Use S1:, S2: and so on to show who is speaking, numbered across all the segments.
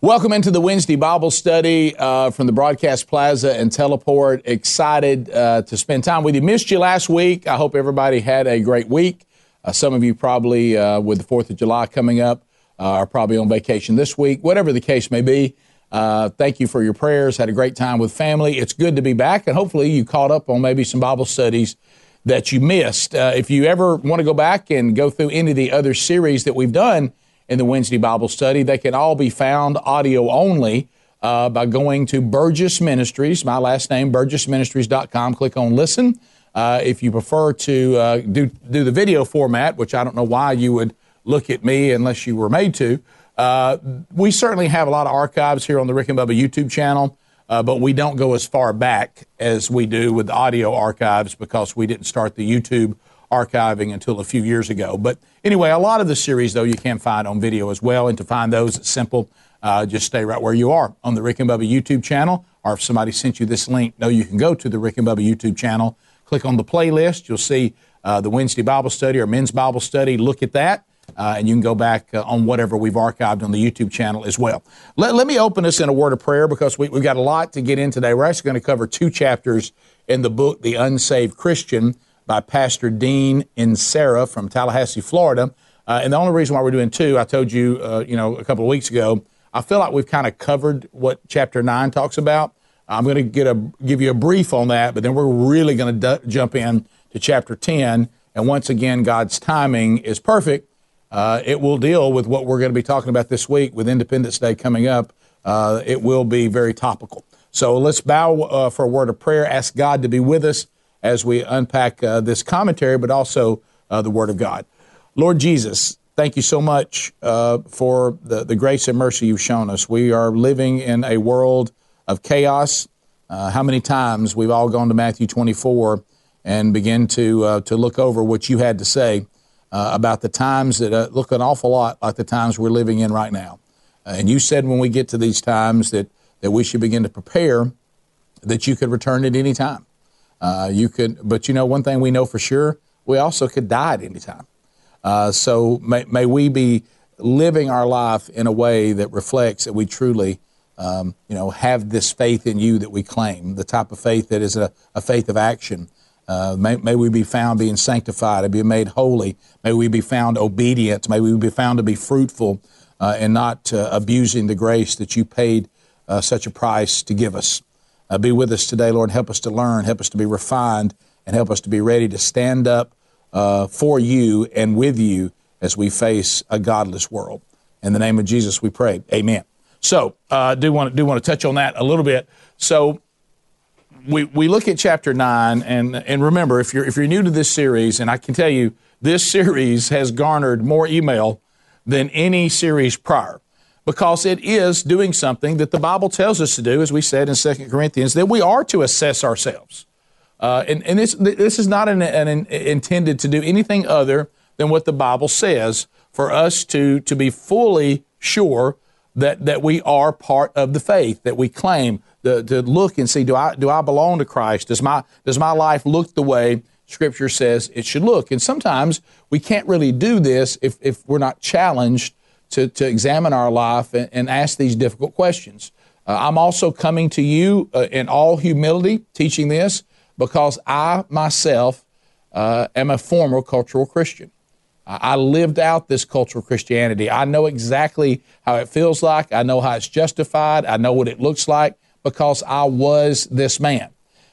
S1: Welcome into the Wednesday Bible study uh, from the Broadcast Plaza and Teleport. Excited uh, to spend time with you. Missed you last week. I hope everybody had a great week. Uh, some of you probably, uh, with the 4th of July coming up, uh, are probably on vacation this week. Whatever the case may be, uh, thank you for your prayers. Had a great time with family. It's good to be back, and hopefully you caught up on maybe some Bible studies that you missed. if you ever want to go back and go through any of the other series that we've done, in the Wednesday Bible study. They can all be found audio only uh, by going to Burgess Ministries, my last name, burgessministries.com. Click on listen. Uh, if you prefer to uh, do, do the video format, which I don't know why you would look at me unless you were made to, uh, we certainly have a lot of archives here on the Rick and Bubba YouTube channel. Uh, but we don't go as far back as we do with the audio archives because we didn't start the YouTube archiving until a few years ago. But anyway, a lot of the series, though, you can find on video as well. And to find those, it's simple. Uh, just stay right where you are on the Rick and Bubba YouTube channel. Or if somebody sent you this link, no, you can go to the Rick and Bubba YouTube channel, click on the playlist. You'll see uh, the Wednesday Bible study or men's Bible study. Look at that. Uh, and you can go back uh, on whatever we've archived on the YouTube channel as well. Let, let me open this in a word of prayer because we, have got a lot to get in today. We're actually going to cover two chapters in the book, The Unsaved Christian by Pastor Dean Inserra from Tallahassee, Florida. Uh, and the only reason why we're doing two, I told you, uh, you know, a couple of weeks ago, I feel like we've kind of covered what chapter nine talks about. I'm going to get a give you a brief on that, but then we're really going to d- jump in to chapter 10. And once again, God's timing is perfect. Uh, it will deal with what we're going to be talking about this week with Independence Day coming up. Uh, it will be very topical. So let's bow uh, for a word of prayer. Ask God to be with us as we unpack uh, this commentary, but also uh, the Word of God. Lord Jesus, thank you so much uh, for the, the grace and mercy you've shown us. We are living in a world of chaos. Uh, how many times we've all gone to Matthew 24 and begin to, uh, to look over what you had to say uh, about the times that look an awful lot like the times we're living in right now. and you said when we get to these times that, that we should begin to prepare that you could return at any time. Uh, you could, but you know, one thing we know for sure, we also could die at any time. Uh, so may, may, we be living our life in a way that reflects that we truly, um, you know, have this faith in you that we claim, the type of faith that is a, a faith of action. Uh, may, may, we be found being sanctified and be made holy. May we be found obedient. May we be found to be fruitful uh, and not uh, abusing the grace that you paid uh, such a price to give us. Uh, be with us today, Lord. Help us to learn, help us to be refined, and help us to be ready to stand up uh, for you and with you as we face a godless world. In the name of Jesus, we pray. Amen. So, I uh, do want to do want to touch on that a little bit. So, we, we look at chapter nine, and and remember, if you're if you're new to this series, and I can tell you, this series has garnered more email than any series prior because it is doing something that the Bible tells us to do, as we said in 2 Corinthians, that we are to assess ourselves. Uh, and, and this, this is not an, an, intended to do anything other than what the Bible says for us to, to be fully sure that, that we are part of the faith, that we claim, the, to look and see, do I, do I belong to Christ? Does my, does my life look the way Scripture says it should look? And sometimes we can't really do this if, if we're not challenged to, to examine our life and, and ask these difficult questions. Uh, I'm also coming to you uh, in all humility, teaching this, because I myself uh, am a former cultural Christian. I lived out this cultural Christianity. I know exactly how it feels like. I know how it's justified. I know what it looks like because I was this man.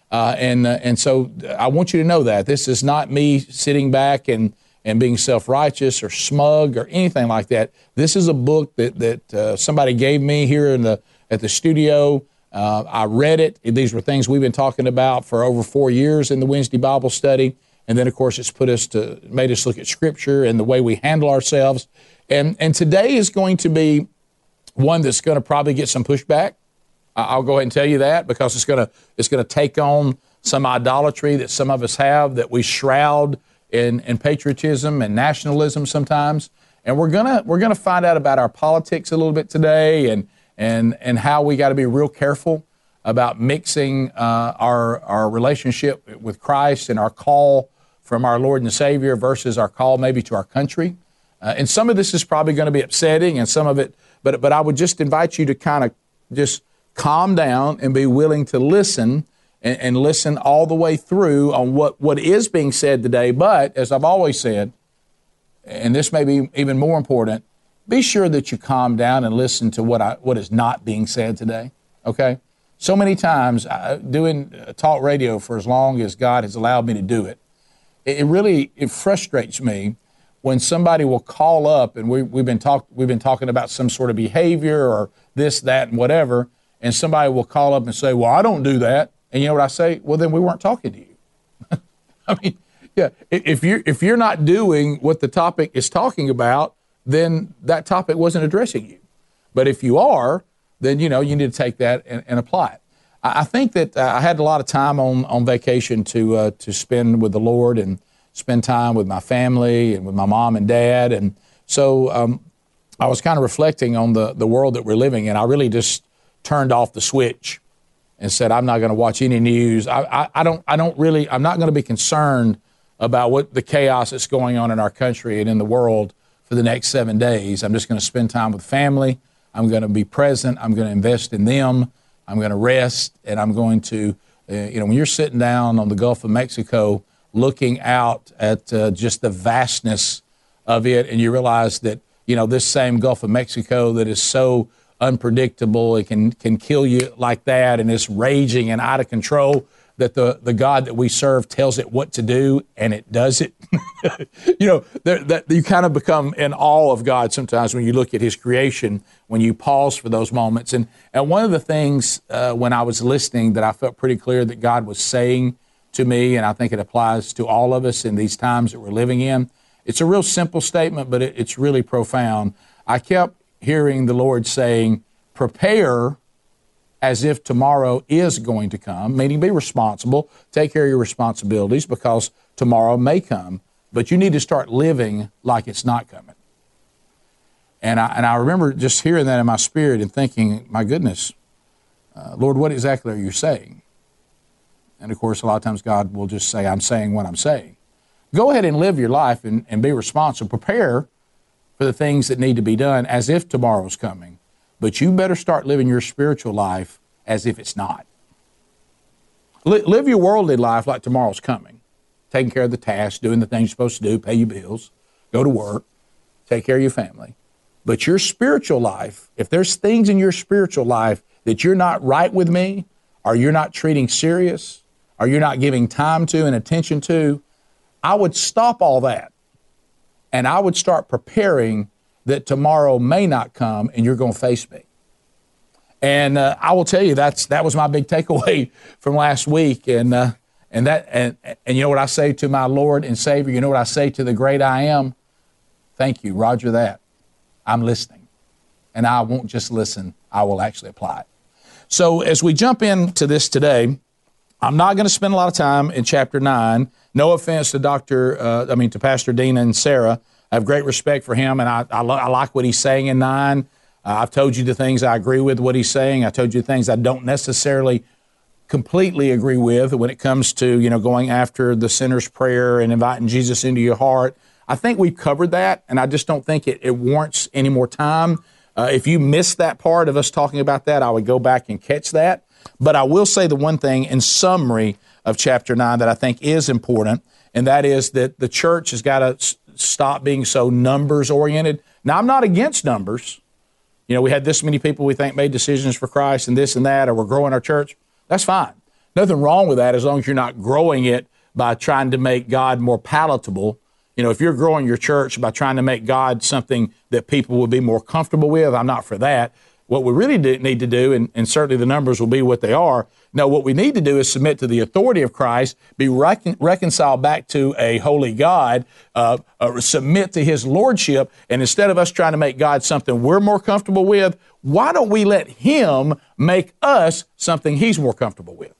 S1: Uh, and uh, and so I want you to know that this is not me sitting back and and being self righteous or smug or anything like that. This is a book that, that uh, somebody gave me here in the, at the studio. Uh, I read it. These were things we've been talking about for over four years in the Wednesday Bible study. And then, of course, it's put us to, made us look at Scripture and the way we handle ourselves. And, and today is going to be one that's going to probably get some pushback. I'll go ahead and tell you that because it's going to, it's going to take on some idolatry that some of us have that we shroud in, in patriotism and nationalism sometimes. And we're gonna we're gonna find out about our politics a little bit today and and and how we got to be real careful about mixing uh, our our relationship with Christ and our call from our Lord and Savior versus our call maybe to our country. Uh, and some of this is probably going to be upsetting, and some of it But, but I would just invite you to kind of just calm down and be willing to listen and, and listen all the way through on what, what is being said today. But as I've always said, and this may be even more important, be sure that you calm down and listen to what I, what is not being said today. Okay, so many times uh, doing talk radio for as long as God has allowed me to do it, it, it really it frustrates me when somebody will call up and we, we've been talk, we've been talking about some sort of behavior or this that and whatever, and somebody will call up and say, "Well, I don't do that," and you know what I say? Well, then we weren't talking to you. I mean, yeah, if you're if you're not doing what the topic is talking about, then that topic wasn't addressing you. But if you are, then you know you need to take that and, and apply it. I, I think that uh, I had a lot of time on on vacation to uh, to spend with the Lord and spend time with my family and with my mom and dad, and so um, I was kind of reflecting on the the world that we're living in. I really just turned off the switch and said, I'm not going to watch any news. I, I, I, don't I don't really I'm not going to be concerned about what the chaos that's going on in our country and in the world for the next seven days. I'm just going to spend time with family. I'm going to be present. I'm going to invest in them. I'm going to rest, and I'm going to, uh, you know, when you're sitting down on the Gulf of Mexico, looking out at uh, just the vastness of it, and you realize that, you know, this same Gulf of Mexico that is so unpredictable, it can can kill you like that, and it's raging and out of control that the, the God that we serve tells it what to do and it does it. you know, that you kind of become in awe of God sometimes when you look at His creation, when you pause for those moments. And, and one of the things uh, when I was listening that I felt pretty clear that God was saying to me, and I think it applies to all of us in these times that we're living in, it's a real simple statement, but it, it's really profound. I kept hearing the Lord saying, Prepare as if tomorrow is going to come, meaning be responsible, take care of your responsibilities because tomorrow may come, but you need to start living like it's not coming. And I, and I remember just hearing that in my spirit and thinking, my goodness, uh, Lord, what exactly are you saying? And of course, a lot of times God will just say, I'm saying what I'm saying. Go ahead and live your life and, and be responsible. Prepare for the things that need to be done as if tomorrow's coming. But you better start living your spiritual life as if it's not. Live your worldly life like tomorrow's coming, taking care of the tasks, doing the things you're supposed to do, pay your bills, go to work, take care of your family. But your spiritual life, if there's things in your spiritual life that you're not right with me, or you're not treating serious, or you're not giving time to and attention to, I would stop all that and I would start preparing that tomorrow may not come and you're going to face me. And uh, I will tell you that's that was my big takeaway from last week. And uh, and that and and you know what I say to my Lord and Savior. You know what I say to the great I am. Thank you, Roger. That I'm listening, and I won't just listen. I will actually apply it. So as we jump into this today, I'm not going to spend a lot of time in chapter nine. No offense to Doctor, uh, I mean to Pastor Dean Inserra. I have great respect for him, and I, I, lo- I like what he's saying in nine. Uh, I've told you the things I agree with what he's saying. I told you things I don't necessarily completely agree with when it comes to you know going after the sinner's prayer and inviting Jesus into your heart. I think we've covered that, and I just don't think it, it warrants any more time. Uh, if you missed that part of us talking about that, I would go back and catch that. But I will say the one thing in summary of chapter 9 that I think is important, and that is that the church has got to stop being so numbers oriented. Now, I'm not against numbers. You know, we had this many people we think made decisions for Christ and this and that, or we're growing our church. That's fine. Nothing wrong with that as long as you're not growing it by trying to make God more palatable. You know, if you're growing your church by trying to make God something that people will be more comfortable with, I'm not for that. What we really do, need to do, and, and, certainly the numbers will be what they are. No, what we need to do is submit to the authority of Christ, be recon- reconciled back to a holy God, uh, uh, submit to His lordship, and instead of us trying to make God something we're more comfortable with, why don't we let Him make us something He's more comfortable with?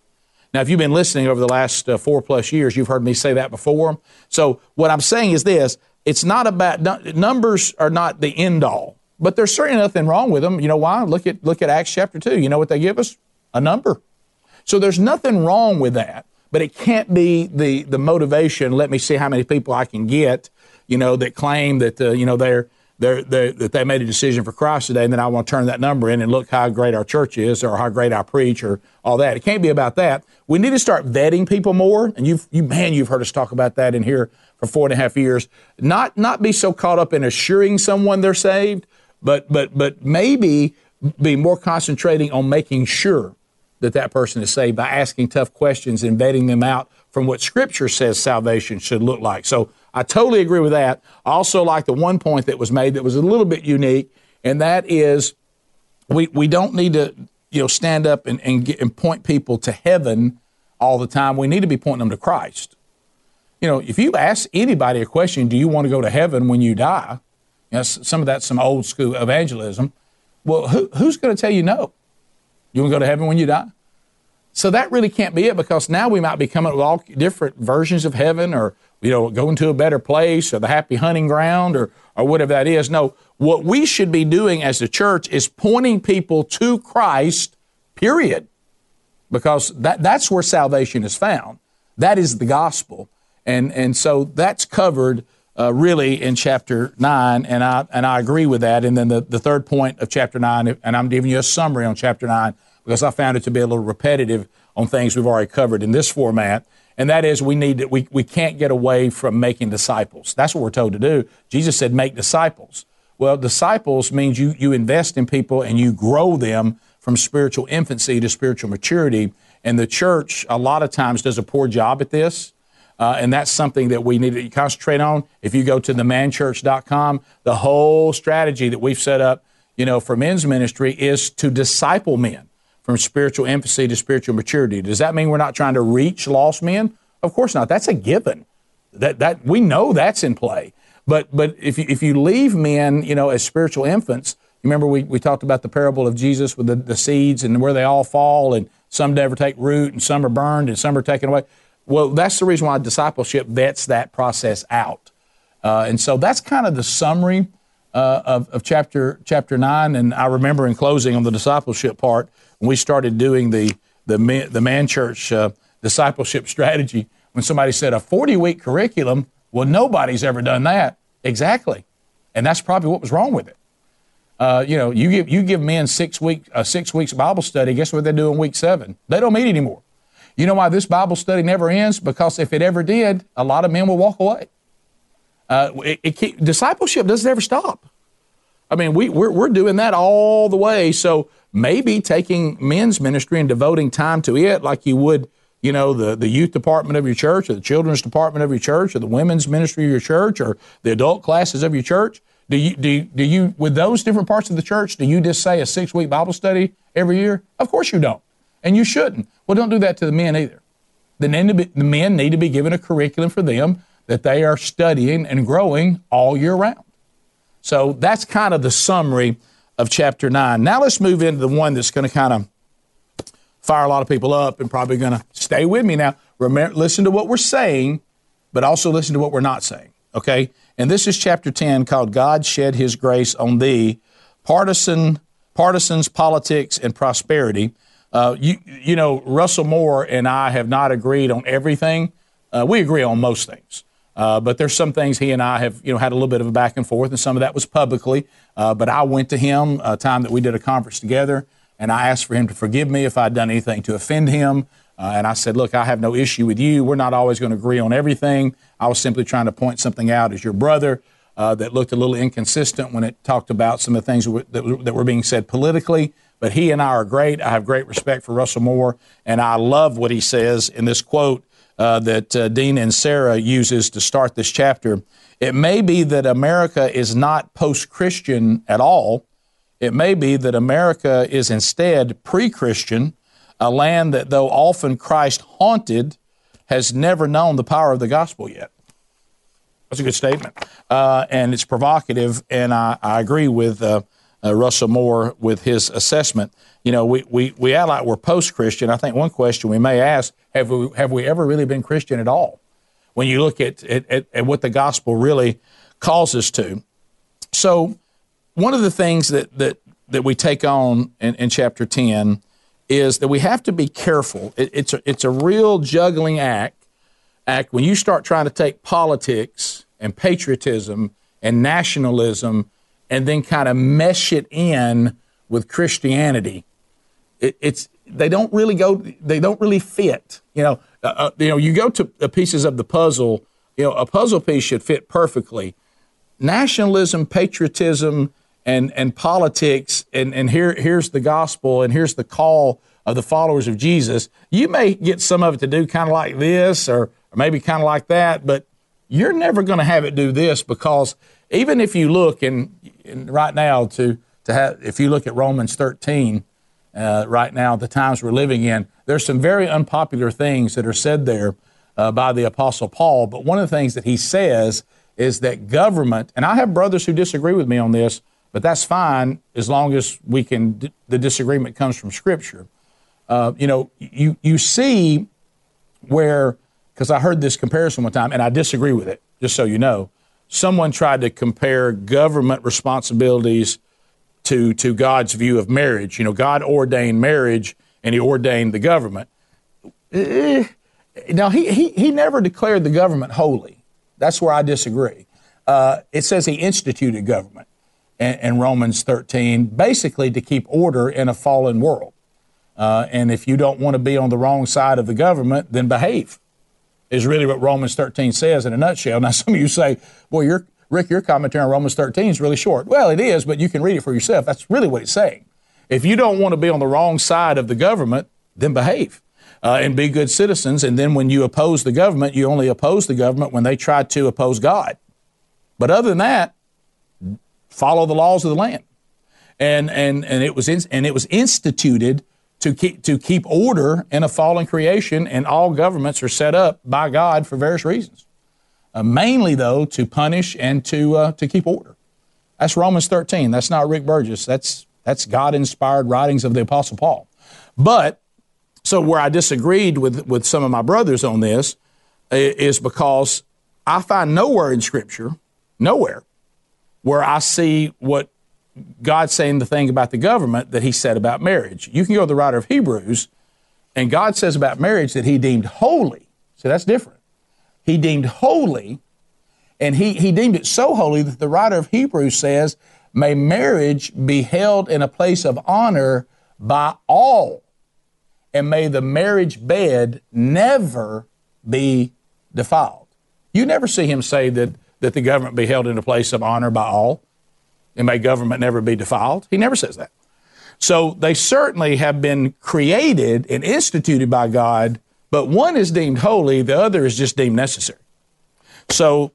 S1: Now, if you've been listening over the last uh, four plus years, you've heard me say that before. So, what I'm saying is this it's not about, numbers are not the end all. But there's certainly nothing wrong with them. You know why? Look at look at Acts chapter 2. You know what they give us? A number. So there's nothing wrong with that, but it can't be the the motivation, let me see how many people I can get, you know, that claim that uh, you know they're they're, they're, that they made a decision for Christ today, and then I want to turn that number in and look how great our church is or how great I preach or all that. It can't be about that. We need to start vetting people more. And you've, you, man, you've heard us talk about that in here for four and a half years. Not, not be so caught up in assuring someone they're saved, but, but, but maybe be more concentrating on making sure that that person is saved by asking tough questions and vetting them out from what Scripture says salvation should look like. So I totally agree with that. I also like the one point that was made that was a little bit unique, and that is we, we don't need to you know stand up and, and, get, and point people to heaven all the time. We need to be pointing them to Christ. You know, if you ask anybody a question, do you want to go to heaven when you die? You know, some of that's some old school evangelism. Well, who, who's going to tell you no? You want to go to heaven when you die? So that really can't be it because now we might be coming with all different versions of heaven or, you know, going to a better place or the happy hunting ground or, or whatever that is. No, what we should be doing as the church is pointing people to Christ, period. Because that, that's where salvation is found. That is the gospel. And, and so that's covered uh, really in chapter 9, and I, and I agree with that. And then the, the third point of chapter 9, and I'm giving you a summary on chapter 9 because I found it to be a little repetitive on things we've already covered in this format. And that is we need to, we, we can't get away from making disciples. That's what we're told to do. Jesus said, make disciples. Well, disciples means you, you invest in people and you grow them from spiritual infancy to spiritual maturity. And the church, a lot of times, does a poor job at this. Uh, and that's something that we need to concentrate on. If you go to themanchurch.com, the whole strategy that we've set up, you know, for men's ministry is to disciple men from spiritual infancy to spiritual maturity. Does that mean we're not trying to reach lost men? Of course not. That's a given. That that we know that's in play. But but if you, if you leave men, you know, as spiritual infants, remember we, we talked about the parable of Jesus with the, the seeds and where they all fall and some never take root and some are burned and some are taken away. Well, that's the reason why discipleship vets that process out. Uh, and so that's kind of the summary uh, of, of chapter chapter nine. And I remember in closing on the discipleship part, when we started doing the the man, the man church uh, discipleship strategy, when somebody said a 40 week curriculum, well, nobody's ever done that. Exactly, and that's probably what was wrong with it. Uh, you know, you give you give men six week uh, six weeks Bible study. Guess what they do in week seven? They don't meet anymore. You know why this Bible study never ends? Because if it ever did, a lot of men will walk away. Uh, it, it keep, discipleship doesn't ever stop. I mean, we, we're, we're doing that all the way. So maybe taking men's ministry and devoting time to it like you would, you know, the, the youth department of your church or the children's department of your church or the women's ministry of your church or the adult classes of your church. Do you, do, do you, with those different parts of the church, do you just say a six week Bible study every year? Of course you don't. And you shouldn't. Well, don't do that to the men either. The men need to be given a curriculum for them that they are studying and growing all year round. So that's kind of the summary of chapter 9. Now let's move into the one that's going to kind of fire a lot of people up and probably going to stay with me now. Remember, listen to what we're saying, but also listen to what we're not saying. Okay? And this is chapter 10 called God Shed His Grace on Thee, Partisan, Partisans, Politics, and Prosperity. Uh, you, you know, Russell Moore and I have not agreed on everything. Uh, we agree on most things. Uh, but there's some things he and I have, you know, had a little bit of a back and forth, and some of that was publicly. Uh, but I went to him a time that we did a conference together, and I asked for him to forgive me if I'd done anything to offend him. Uh, and I said, look, I have no issue with you. We're not always going to agree on everything. I was simply trying to point something out as your brother uh, that looked a little inconsistent when it talked about some of the things that were being said politically. But he and I are great. I have great respect for Russell Moore, and I love what he says in this quote uh, that uh, Dean Inserra uses to start this chapter. It may be that America is not post Christian at all. It may be that America is instead pre Christian, a land that, though often Christ haunted, has never known the power of the gospel yet. That's a good statement. Uh, and it's provocative, and I, I agree with uh, uh, Russell Moore with his assessment. You know, we, we, we act like we're post Christian. I think one question we may ask have we, have we ever really been Christian at all? When you look at, at, at what the gospel really calls us to. So, one of the things that, that, that we take on in, in chapter 10 is that we have to be careful. It, it's, a, it's a real juggling act, act when you start trying to take politics and patriotism and nationalism and then kind of mesh it in with Christianity, it, it's they don't really go they don't really fit. You know, uh, uh you know, you go to the pieces of the puzzle. You know, a puzzle piece should fit perfectly. Nationalism, patriotism, and and politics, and and here here's the gospel, and here's the call of the followers of Jesus. You may get some of it to do kind of like this, or, or maybe kind of like that, but you're never going to have it do this because even if you look and, and right now to to have if you look at Romans 13 uh, right now the times we're living in there's some very unpopular things that are said there uh, by the apostle Paul. But one of the things that he says is that government and I have brothers who disagree with me on this but that's fine as long as we can the disagreement comes from scripture. Uh, you know you you see where because I heard this comparison one time and I disagree with it just so you know someone tried to compare government responsibilities to, to God's view of marriage. You know, God ordained marriage and he ordained the government. Eh, now, he, he, he never declared the government holy. That's where I disagree. Uh, it says he instituted government in, in, Romans 13, basically to keep order in a fallen world. Uh, and if you don't want to be on the wrong side of the government, then behave is really what Romans 13 says in a nutshell. Now, some of you say, boy, your, Rick, your commentary on Romans 13 is really short. Well, it is, but you can read it for yourself. That's really what it's saying. If you don't want to be on the wrong side of the government, then behave. Uh, and be good citizens. And then when you oppose the government, you only oppose the government when they try to oppose God. But other than that, follow the laws of the land. And and and it was in, and it was instituted to keep, to keep order in a fallen creation, and all governments are set up by God for various reasons. Uh, mainly, though, to punish and to, uh, to keep order. That's Romans 13. That's not Rick Burgess. That's, that's God inspired writings of the Apostle Paul. But, so where I disagreed with, with some of my brothers on this is because I find nowhere in Scripture, nowhere, where I see what God saying the thing about the government that he said about marriage. You can go to the writer of Hebrews, and God says about marriage that he deemed holy. So that's different. He deemed holy, and he, he deemed it so holy that the writer of Hebrews says, May marriage be held in a place of honor by all, and may the marriage bed never be defiled. You never see him say that, that the government be held in a place of honor by all and may government never be defiled. He never says that. So they certainly have been created and instituted by God, but one is deemed holy, the other is just deemed necessary. So,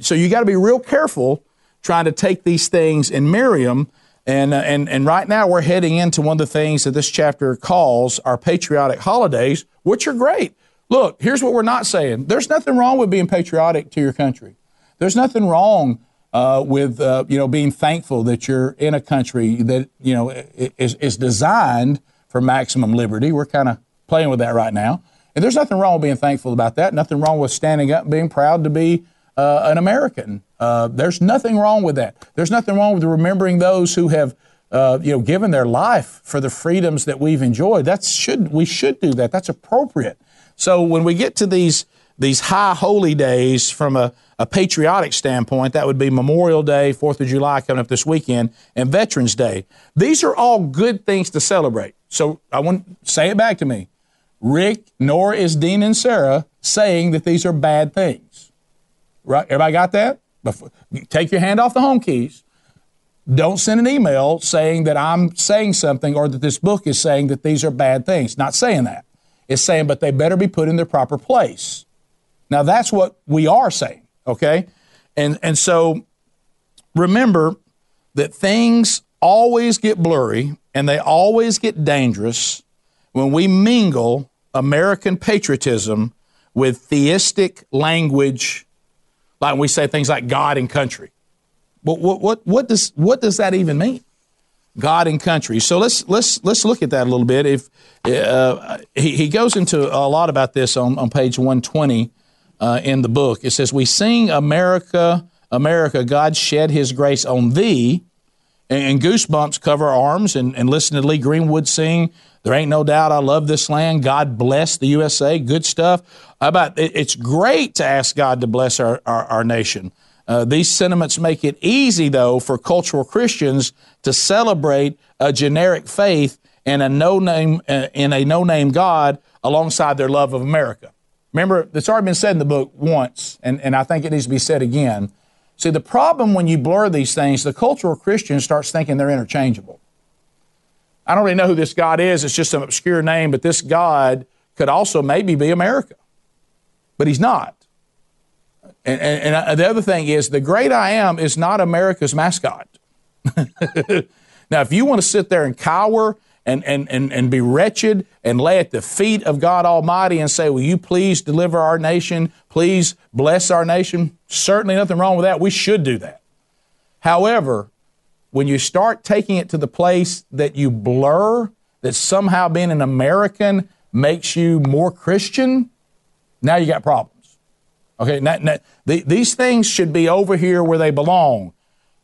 S1: so you got to be real careful trying to take these things and marry them. And, uh, and, and right now we're heading into one of the things that this chapter calls our patriotic holidays, which are great. Look, here's what we're not saying. There's nothing wrong with being patriotic to your country. There's nothing wrong uh, with uh, you know being thankful that you're in a country that you know is, is designed for maximum liberty. We're kind of playing with that right now, and there's nothing wrong with being thankful about that. Nothing wrong with standing up and being proud to be uh, an American. Uh, there's nothing wrong with that. There's nothing wrong with remembering those who have. Uh, you know, given their life for the freedoms that we've enjoyed, that should we should do that. That's appropriate. So when we get to these these high holy days from a, a patriotic standpoint, that would be Memorial Day, Fourth of July coming up this weekend, and Veterans Day. These are all good things to celebrate. So I want to say it back to me. Rick, nor is Dean Inserra saying that these are bad things. Right? Everybody got that? Before, Take your hand off the home keys. Don't send an email saying that I'm saying something or that this book is saying that these are bad things. Not saying that. It's saying, but they better be put in their proper place. Now that's what we are saying, okay? And and so remember that things always get blurry and they always get dangerous when we mingle American patriotism with theistic language, like we say things like God and country. But what, what, what, does, what does that even mean? God and country. So let's let's let's look at that a little bit. If uh, he, he goes into a lot about this on, on page 120 uh, in the book. It says, We sing America, America, God shed his grace on thee. And, and goosebumps cover our arms and, and listen to Lee Greenwood sing, There ain't no doubt I love this land. God bless the USA. Good stuff. How about it, it's great to ask God to bless our, our, our nation. Uh, these sentiments make it easy, though, for cultural Christians to celebrate a generic faith and a no-name uh, in a no-name God alongside their love of America. Remember, it's already been said in the book once, and, and I think it needs to be said again. See, the problem when you blur these things, the cultural Christian starts thinking they're interchangeable. I don't really know who this God is. It's just some obscure name, but this God could also maybe be America. But he's not. And, and, and uh, the other thing is, the great I am is not America's mascot. now, if you want to sit there and cower and, and, and, and be wretched and lay at the feet of God Almighty and say, Will you please deliver our nation? Please bless our nation? Certainly nothing wrong with that. We should do that. However, when you start taking it to the place that you blur that somehow being an American makes you more Christian, now you got problems. Okay, the, these things should be over here where they belong.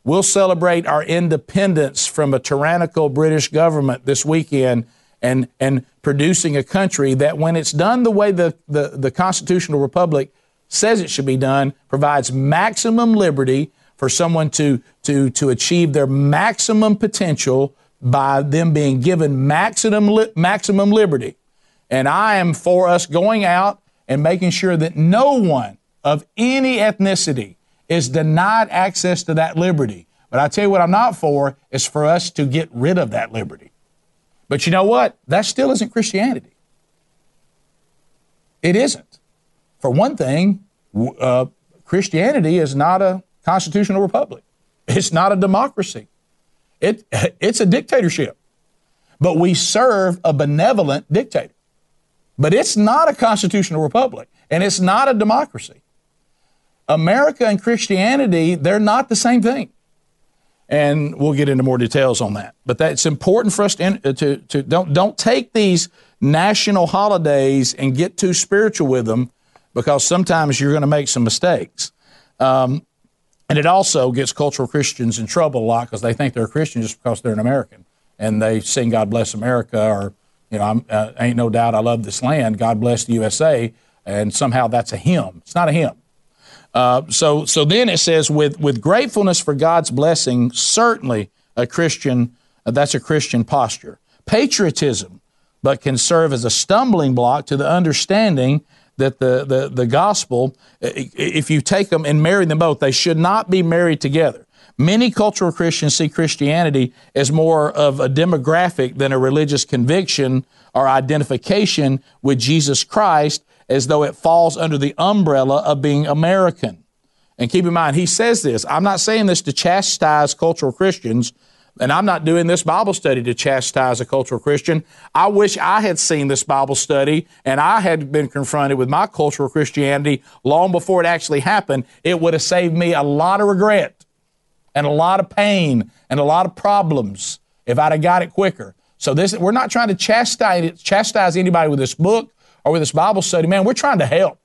S1: We'll celebrate our independence from a tyrannical British government this weekend and, and producing a country that, when it's done the way the, the, the constitutional republic says it should be done, provides maximum liberty for someone to, to, to achieve their maximum potential by them being given maximum, li- maximum liberty. And I am for us going out and making sure that no one of any ethnicity is denied access to that liberty. But I tell you what I'm not for is for us to get rid of that liberty. But you know what? That still isn't Christianity. It isn't. For one thing, uh, Christianity is not a constitutional republic. It's not a democracy. It, it's a dictatorship. But we serve a benevolent dictator. But it's not a constitutional republic, and it's not a democracy. America and Christianity, they're not the same thing. And we'll get into more details on that. But that's important for us to, to, to don't, don't take these national holidays and get too spiritual with them because sometimes you're going to make some mistakes. Um, and it also gets cultural Christians in trouble a lot because they think they're a Christian just because they're an American and they sing "God Bless America" or you know, I'm, uh, ain't no doubt I love this land. God bless the USA, and somehow that's a hymn. It's not a hymn. Uh, so, so then it says, with with gratefulness for God's blessing, certainly a Christian. Uh, that's a Christian posture. Patriotism, but can serve as a stumbling block to the understanding that the, the, the gospel, if you take them and marry them both, they should not be married together. Many cultural Christians see Christianity as more of a demographic than a religious conviction or identification with Jesus Christ, as though it falls under the umbrella of being American. And keep in mind, he says this. I'm not saying this to chastise cultural Christians, and I'm not doing this Bible study to chastise a cultural Christian. I wish I had seen this Bible study and I had been confronted with my cultural Christianity long before it actually happened. It would have saved me a lot of regret and a lot of pain and a lot of problems if I'd have got it quicker. So this, we're not trying to chastise, chastise anybody with this book or with this Bible study. Man, we're trying to help.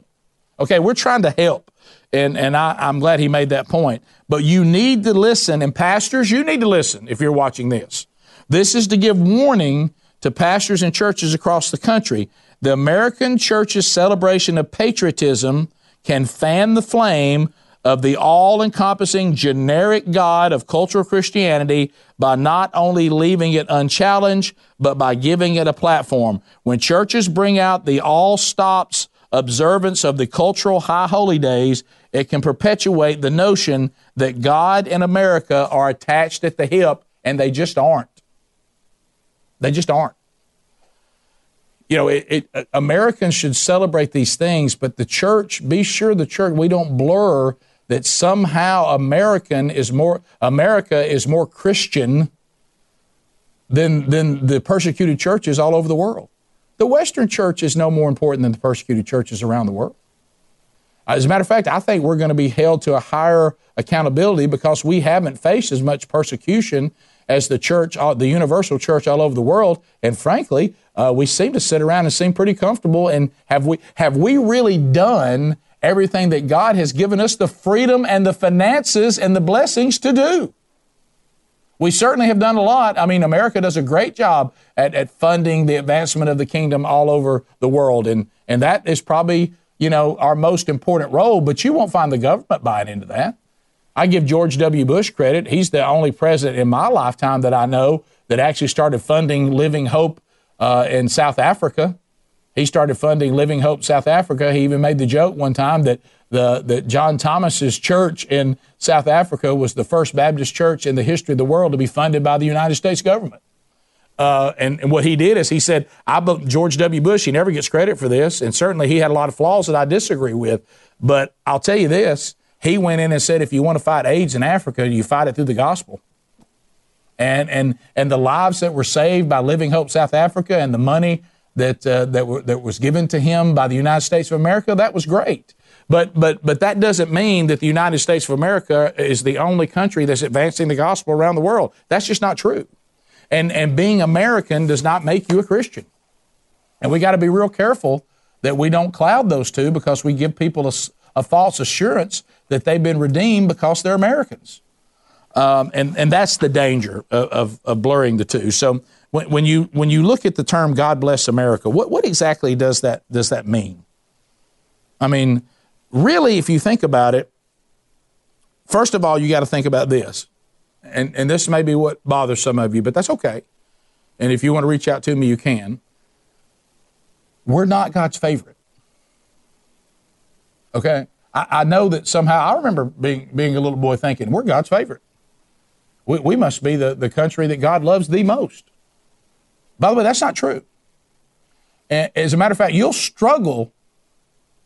S1: Okay, we're trying to help. And, and I, I'm glad he made that point. But you need to listen, and pastors, you need to listen if you're watching this. This is to give warning to pastors and churches across the country. The American church's celebration of patriotism can fan the flame of the all encompassing generic God of cultural Christianity by not only leaving it unchallenged, but by giving it a platform. When churches bring out the all stops observance of the cultural high holy days, it can perpetuate the notion that God and America are attached at the hip, and they just aren't. They just aren't. You know, it, it, Americans should celebrate these things, but the church, be sure the church, we don't blur that somehow American is more, America is more Christian than, than the persecuted churches all over the world. The Western church is no more important than the persecuted churches around the world. As a matter of fact, I think we're going to be held to a higher accountability because we haven't faced as much persecution as the church, uh, the universal church all over the world. And frankly, uh, we seem to sit around and seem pretty comfortable. And have we have we really done everything that God has given us the freedom and the finances and the blessings to do? We certainly have done a lot. I mean, America does a great job at, at funding the advancement of the kingdom all over the world. And, and that is probably you know, our most important role, but you won't find the government buying into that. I give George W. Bush credit. He's the only president in my lifetime that I know that actually started funding Living Hope uh, in South Africa. He started funding Living Hope South Africa. He even made the joke one time that the that John Thomas's church in South Africa was the first Baptist church in the history of the world to be funded by the United States government. Uh, and, and, what he did is he said, I George W. Bush, he never gets credit for this, and certainly he had a lot of flaws that I disagree with. But I'll tell you this: he went in and said, if you want to fight AIDS in Africa, you fight it through the gospel. And and and the lives that were saved by Living Hope South Africa and the money that uh, that that was given to him by the United States of America, that was great. But but but that doesn't mean that the United States of America is the only country that's advancing the gospel around the world. That's just not true. And, and being American does not make you a Christian. And we got to be real careful that we don't cloud those two because we give people a, a false assurance that they've been redeemed because they're Americans. Um, and, and that's the danger of, of, of blurring the two. So when, when, you, when you look at the term God bless America, what, what exactly does that, does that mean? I mean, really, if you think about it, first of all, you got to think about this and, and this may be what bothers some of you, but that's okay. And if you want to reach out to me, you can. We're not God's favorite. Okay? I, I know that somehow, I remember being, being a little boy thinking, we're God's favorite. We, we must be the, the country that God loves the most. By the way, that's not true. As a matter of fact, you'll struggle.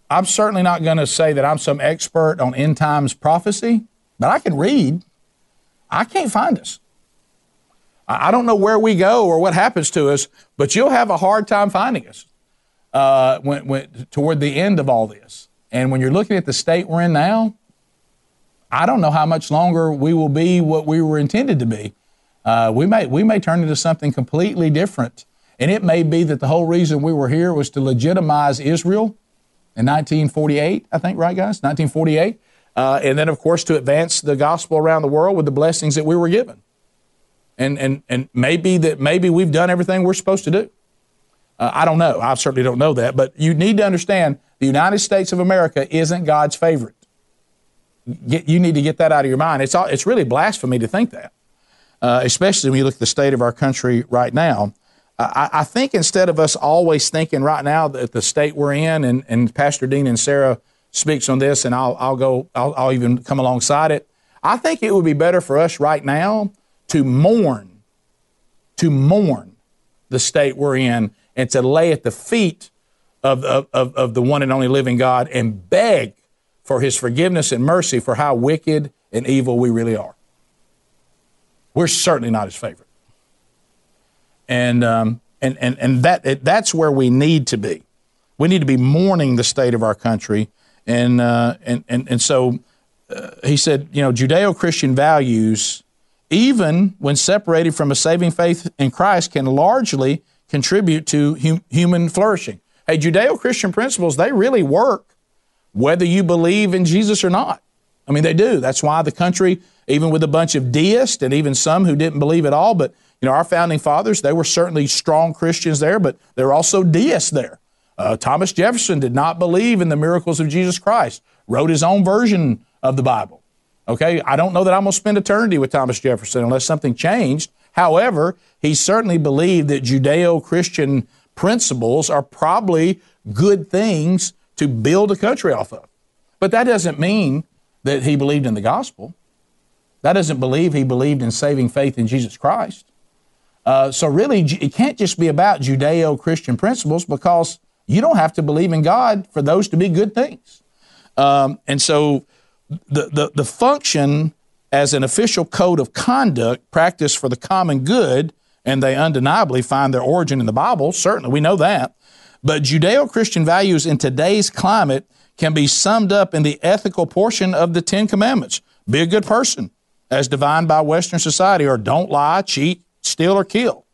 S1: I'm certainly not going to say that I'm some expert on end times prophecy, but I can read. I can't find us. I don't know where we go or what happens to us, but you'll have a hard time finding us uh, when, when, toward the end of all this. And when you're looking at the state we're in now, I don't know how much longer we will be what we were intended to be. Uh, we may we may turn into something completely different, and it may be that the whole reason we were here was to legitimize Israel in 1948. I think, right, guys? 1948 uh, and then, of course, to advance the gospel around the world with the blessings that we were given. And, and, and maybe that maybe we've done everything we're supposed to do. Uh, I don't know. I certainly don't know that. But you need to understand the United States of America isn't God's favorite. Get, you need to get that out of your mind. It's, all, it's really blasphemy to think that, uh, especially when you look at the state of our country right now. I, I, think instead of us always thinking right now that the state we're in, and, and Pastor Dean Inserra speaks on this, and I'll, I'll go, I'll, I'll even come alongside it. I think it would be better for us right now to mourn, to mourn the state we're in, and to lay at the feet of, of, of the one and only living God and beg for his forgiveness and mercy for how wicked and evil we really are. We're certainly not his favorite. And, um, and, and, and that, that's where we need to be. We need to be mourning the state of our country and uh, and, and and so uh, he said, you know, Judeo-Christian values, even when separated from a saving faith in Christ, can largely contribute to hum- human flourishing. Hey, Judeo-Christian principles they really work, whether you believe in Jesus or not. I mean, they do. That's why the country, even with a bunch of deists and even some who didn't believe at all, but you know, our founding fathers, they were certainly strong Christians there, but they were also deists there. Uh, Thomas Jefferson did not believe in the miracles of Jesus Christ, wrote his own version of the Bible. Okay, I don't know that I'm going to spend eternity with Thomas Jefferson unless something changed. However, he certainly believed that Judeo Christian principles are probably good things to build a country off of. But that doesn't mean that he believed in the gospel. That doesn't believe he believed in saving faith in Jesus Christ. Uh, so, really, it can't just be about Judeo Christian principles because you don't have to believe in God for those to be good things. Um, and so the, the, the function as an official code of conduct practiced for the common good, and they undeniably find their origin in the Bible, certainly we know that. But Judeo Christian values in today's climate can be summed up in the ethical portion of the Ten Commandments be a good person, as defined by Western society, or don't lie, cheat, steal, or kill.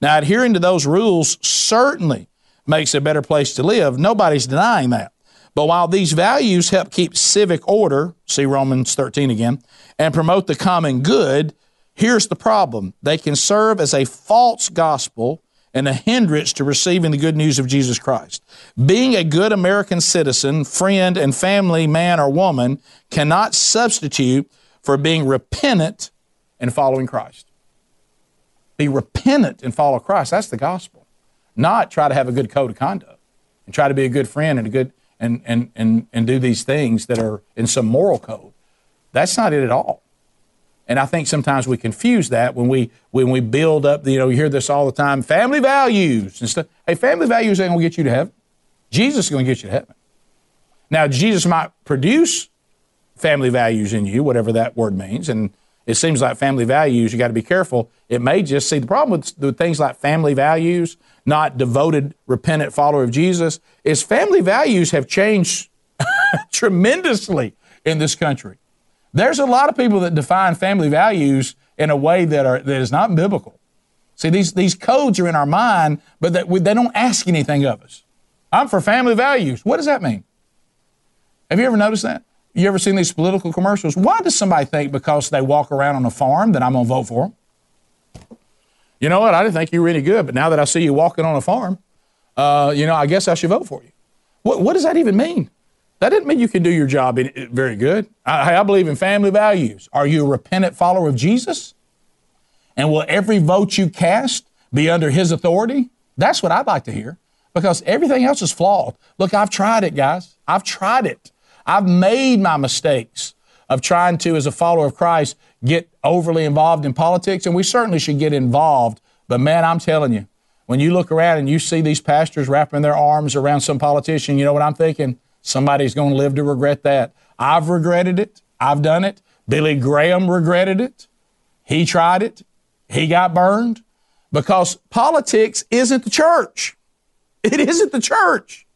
S1: Now, adhering to those rules certainly makes a better place to live. Nobody's denying that. But while these values help keep civic order, see Romans 13 again, and promote the common good, here's the problem. They can serve as a false gospel and a hindrance to receiving the good news of Jesus Christ. Being a good American citizen, friend, and family man or woman cannot substitute for being repentant and following Christ. Be repentant and follow Christ. That's the gospel. Not try to have a good code of conduct and try to be a good friend and a good and and and, and do these things that are in some moral code. That's not it at all. And I think sometimes we confuse that when we when we build up. You know, you hear this all the time: family values and stuff. Hey, family values ain't gonna get you to heaven. Jesus is gonna get you to heaven. Now, Jesus might produce family values in you, whatever that word means, and it seems like family values. You got to be careful. It may just see the problem with, with things like family values, not devoted, repentant follower of Jesus, is family values have changed tremendously in this country. There's a lot of people that define family values in a way that are that is not biblical. See, these these codes are in our mind, but that we, they don't ask anything of us. I'm for family values. What does that mean? Have you ever noticed that? You ever seen these political commercials? Why does somebody think because they walk around on a farm that I'm going to vote for them? You know what? I didn't think you were any good, but now that I see you walking on a farm, uh, you know, I guess I should vote for you. What, what does that even mean? That doesn't mean you can do your job very good. I, I believe in family values. Are you a repentant follower of Jesus? And will every vote you cast be under his authority? That's what I'd like to hear because everything else is flawed. Look, I've tried it, guys. I've tried it. I've made my mistakes of trying to, as a follower of Christ, get overly involved in politics, and we certainly should get involved. But man, I'm telling you, when you look around and you see these pastors wrapping their arms around some politician, you know what I'm thinking? Somebody's going to live to regret that. I've regretted it. I've done it. Billy Graham regretted it. He tried it. He got burned because politics isn't the church. It isn't the church.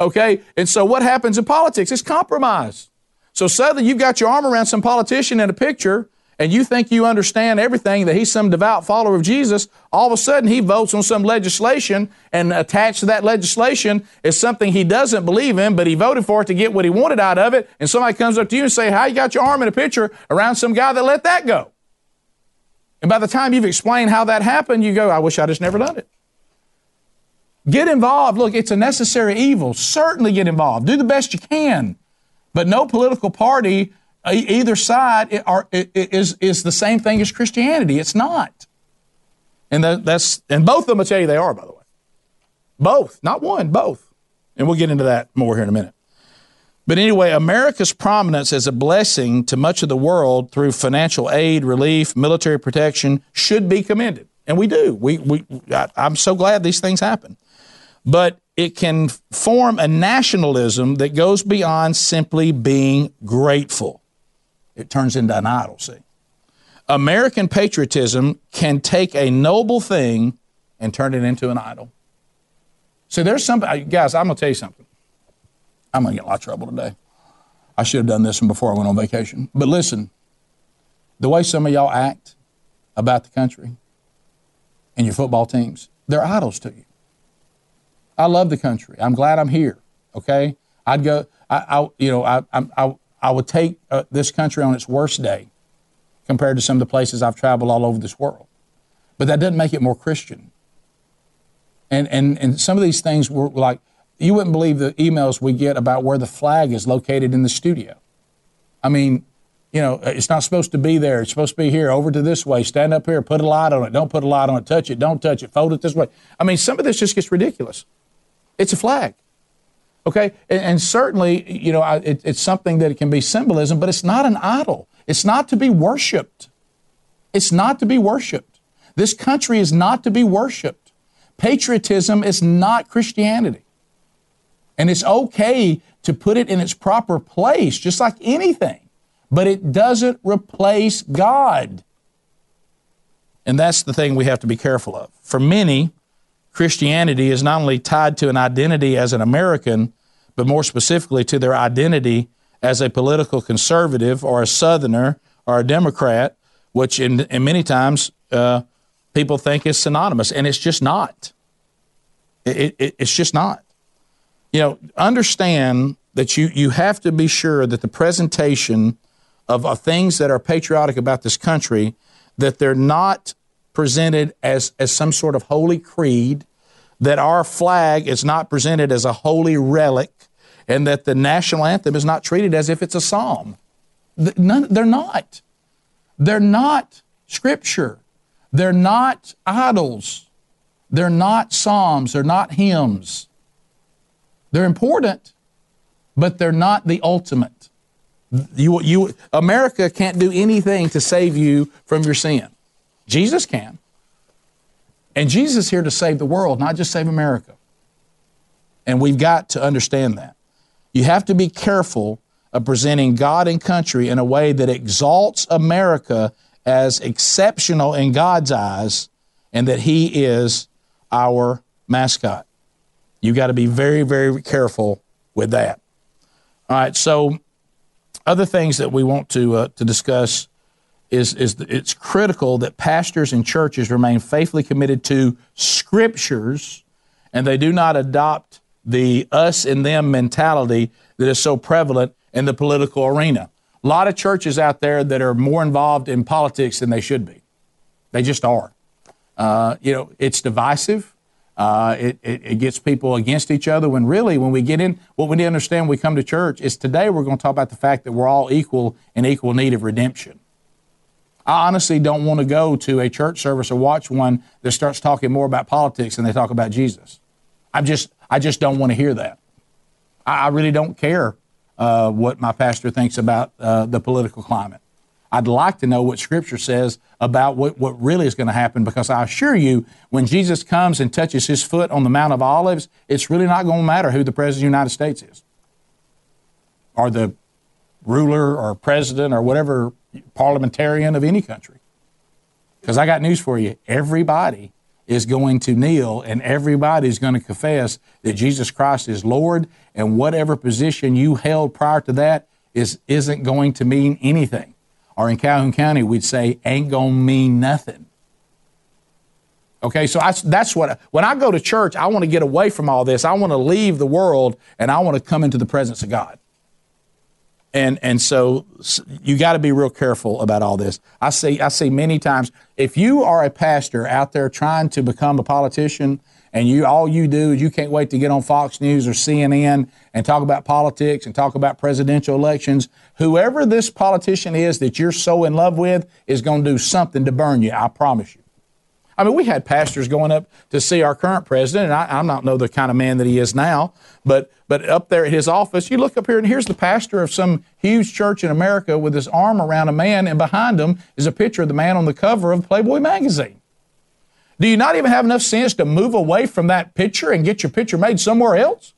S1: Okay? And so what happens in politics? It's compromise. So suddenly you've got your arm around some politician in a picture and you think you understand everything, that he's some devout follower of Jesus, all of a sudden he votes on some legislation and attached to that legislation is something he doesn't believe in, but he voted for it to get what he wanted out of it. And somebody comes up to you and say, how you got your arm in a picture around some guy that let that go? And by the time you've explained how that happened, you go, I wish I'd just never done it. Get involved. Look, it's a necessary evil. Certainly get involved. Do the best you can. But no political party either side are, is, is the same thing as Christianity. It's not. And that, that's and both of them will tell you they are, by the way. Both, not one, both. And we'll get into that more here in a minute. But anyway, America's prominence as a blessing to much of the world through financial aid, relief, military protection should be commended. And we do. We, we, I, I'm so glad these things happen. But it can form a nationalism that goes beyond simply being grateful it turns into an idol, see. American patriotism can take a noble thing and turn it into an idol. See, there's something, guys, I'm going to tell you something. I'm going to get a lot of trouble today. I should have done this one before I went on vacation. But listen, the way some of y'all act about the country and your football teams, they're idols to you. I love the country. I'm glad I'm here. Okay, I'd go. I, I you know, I, I, I would take uh, this country on its worst day compared to some of the places I've traveled all over this world. But that doesn't make it more Christian. And, and, and some of these things were like, you wouldn't believe the emails we get about where the flag is located in the studio. I mean, you know, it's not supposed to be there. It's supposed to be here, over to this way, stand up here, put a light on it, don't put a light on it, touch it, don't touch it, fold it this way. I mean, some of this just gets ridiculous. It's a flag. Okay, and, and certainly, you know, it, it's something that it can be symbolism, but it's not an idol. It's not to be worshipped. It's not to be worshipped. This country is not to be worshipped. Patriotism is not Christianity. And it's okay to put it in its proper place, just like anything, but it doesn't replace God. And that's the thing we have to be careful of. For many, Christianity is not only tied to an identity as an American, but more specifically to their identity as a political conservative or a Southerner or a Democrat, which in, in many times uh, people think is synonymous, and it's just not. It, it, it's just not. You know, understand that you, you have to be sure that the presentation of, of things that are patriotic about this country, that they're not presented as, as some sort of holy creed, that our flag is not presented as a holy relic, and that the national anthem is not treated as if it's a psalm. None, they're not. They're not scripture. They're not idols. They're not psalms. They're not hymns. They're important, but they're not the ultimate. You, you, America can't do anything to save you from your sin. Jesus can. And Jesus is here to save the world, not just save America. And we've got to understand that. You have to be careful of presenting God and country in a way that exalts America as exceptional in God's eyes and that He is our mascot. You've got to be very, very careful with that. All right, so other things that we want to uh, to discuss is is it's critical that pastors and churches remain faithfully committed to scriptures, and they do not adopt the us and them mentality that is so prevalent in the political arena. A lot of churches out there that are more involved in politics than they should be. They just are. Uh, you know, it's divisive. Uh, it, it, it, gets people against each other when really, when we get in, what we need to understand when we come to church is today we're going to talk about the fact that we're all equal in equal need of redemption. I honestly don't want to go to a church service or watch one that starts talking more about politics than they talk about Jesus. I just, I just don't want to hear that. I, I really don't care uh, what my pastor thinks about uh, the political climate. I'd like to know what Scripture says about what, what really is going to happen because I assure you, when Jesus comes and touches his foot on the Mount of Olives, it's really not going to matter who the President of the United States is or the ruler or president or whatever parliamentarian of any country. Because I got news for you everybody is going to kneel and everybody's going to confess that Jesus Christ is Lord and whatever position you held prior to that is, isn't going to mean anything or in Calhoun County, we'd say, ain't gonna mean nothing. Okay, so I, that's what, when I go to church, I want to get away from all this. I want to leave the world and I want to come into the presence of God. And, and so you got to be real careful about all this. I see, I see many times, if you are a pastor out there trying to become a politician, and you all you do is you can't wait to get on Fox News or CNN and talk about politics and talk about presidential elections. Whoever this politician is that you're so in love with is going to do something to burn you. I promise you. I mean, we had pastors going up to see our current president, and I, I don't know the kind of man that he is now, but but up there at his office, you look up here, and here's the pastor of some huge church in America with his arm around a man, and behind him is a picture of the man on the cover of Playboy magazine. Do you not even have enough sense to move away from that picture and get your picture made somewhere else?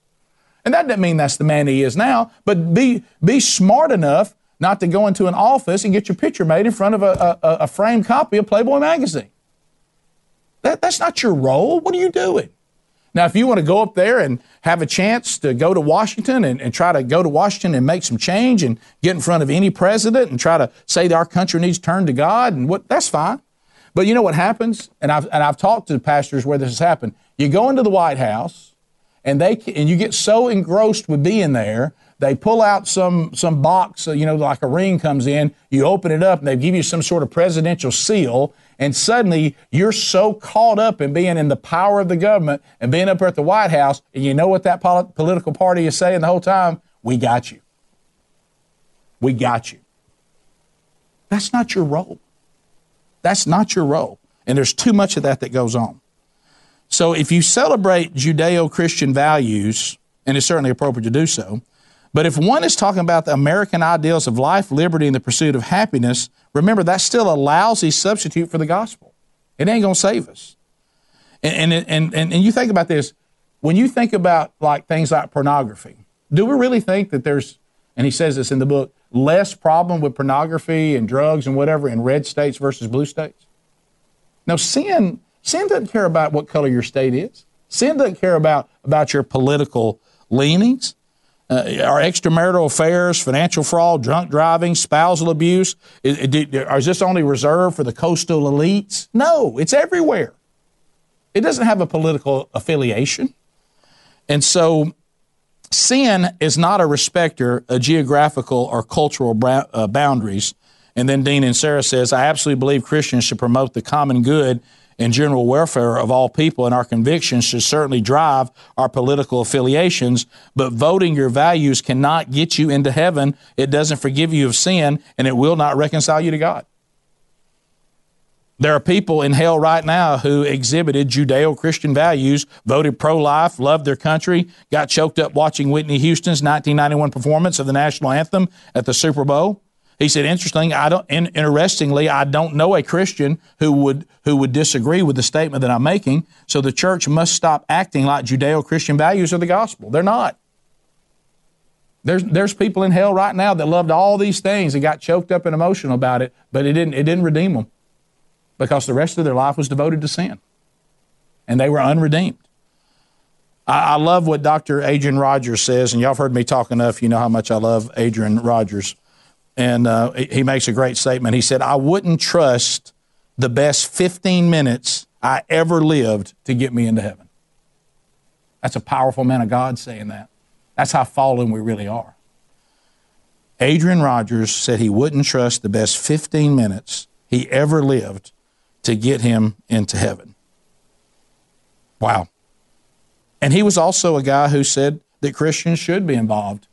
S1: And that doesn't mean that's the man he is now, but be, be smart enough not to go into an office and get your picture made in front of a, a, a framed copy of Playboy magazine. That, that's not your role. What are you doing? Now, if you want to go up there and have a chance to go to Washington and, and, try to go to Washington and make some change and get in front of any president and try to say that our country needs to turn to God and what, that's fine. But you know what happens? And I've, and I've talked to pastors where this has happened. You go into the White House and they and you get so engrossed with being there, they pull out some some box, uh, you know, like a ring comes in. You open it up, and they give you some sort of presidential seal, and suddenly you're so caught up in being in the power of the government and being up at the White House, and you know what that pol- political party is saying the whole time? We got you. We got you. That's not your role. That's not your role. And there's too much of that that goes on. So if you celebrate Judeo Christian values, and it's certainly appropriate to do so, but if one is talking about the American ideals of life, liberty, and the pursuit of happiness, remember that's still a lousy substitute for the gospel. It ain't going to save us. And, and, and, and, and you think about this when you think about like things like pornography, do we really think that there's, and he says this in the book, less problem with pornography and drugs and whatever in red states versus blue states? Now, sin, sin doesn't care about what color your state is. Sin doesn't care about, about your political leanings. Uh, our extramarital affairs, financial fraud, drunk driving, spousal abuse, is, is this only reserved for the coastal elites? No, it's everywhere. It doesn't have a political affiliation. And so sin is not a respecter of geographical or cultural uh, boundaries. And then Dean Inserra says, I absolutely believe Christians should promote the common good
S2: and general welfare of all people, and our convictions should certainly drive our political affiliations. But voting your values cannot get you into heaven. It doesn't forgive you of sin, and it will not reconcile you to God. There are people in hell right now who exhibited Judeo Christian values, voted pro life, loved their country, got choked up watching Whitney Houston's 1991 performance of the national anthem at the Super Bowl. He said, interesting, I don't, interestingly, I don't know a Christian who would, who would disagree with the statement that I'm making. So the church must stop acting like Judeo Christian values are the gospel. They're not. There's, there's people in hell right now that loved all these things and got choked up and emotional about it, but it didn't, it didn't redeem them because the rest of their life was devoted to sin. And they were unredeemed. I, I love what Dr. Adrian Rogers says, and y'all have heard me talk enough. You know how much I love Adrian Rogers. And uh, he makes a great statement. He said, I wouldn't trust the best 15 minutes I ever lived to get me into heaven. That's a powerful man of God saying that. That's how fallen we really are. Adrian Rogers said he wouldn't trust the best 15 minutes he ever lived to get him into heaven. Wow. And he was also a guy who said that Christians should be involved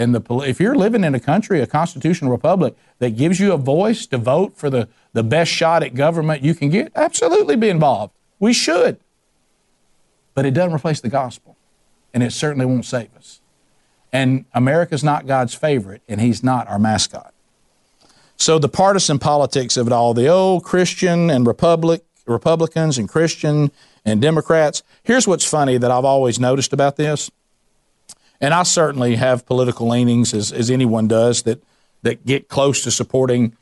S2: in the if you're living in a country, a constitutional republic that gives you a voice to vote for the, the best shot at government you can get, absolutely be involved. We should. But it doesn't replace the gospel. And it certainly won't save us. And America's not God's favorite, and he's not our mascot. So the partisan politics of it all, the old Christian and Republic, Republicans and Christian and Democrats. Here's what's funny that I've always noticed about this. And I certainly have political leanings, as, as anyone does, that, that get close to supporting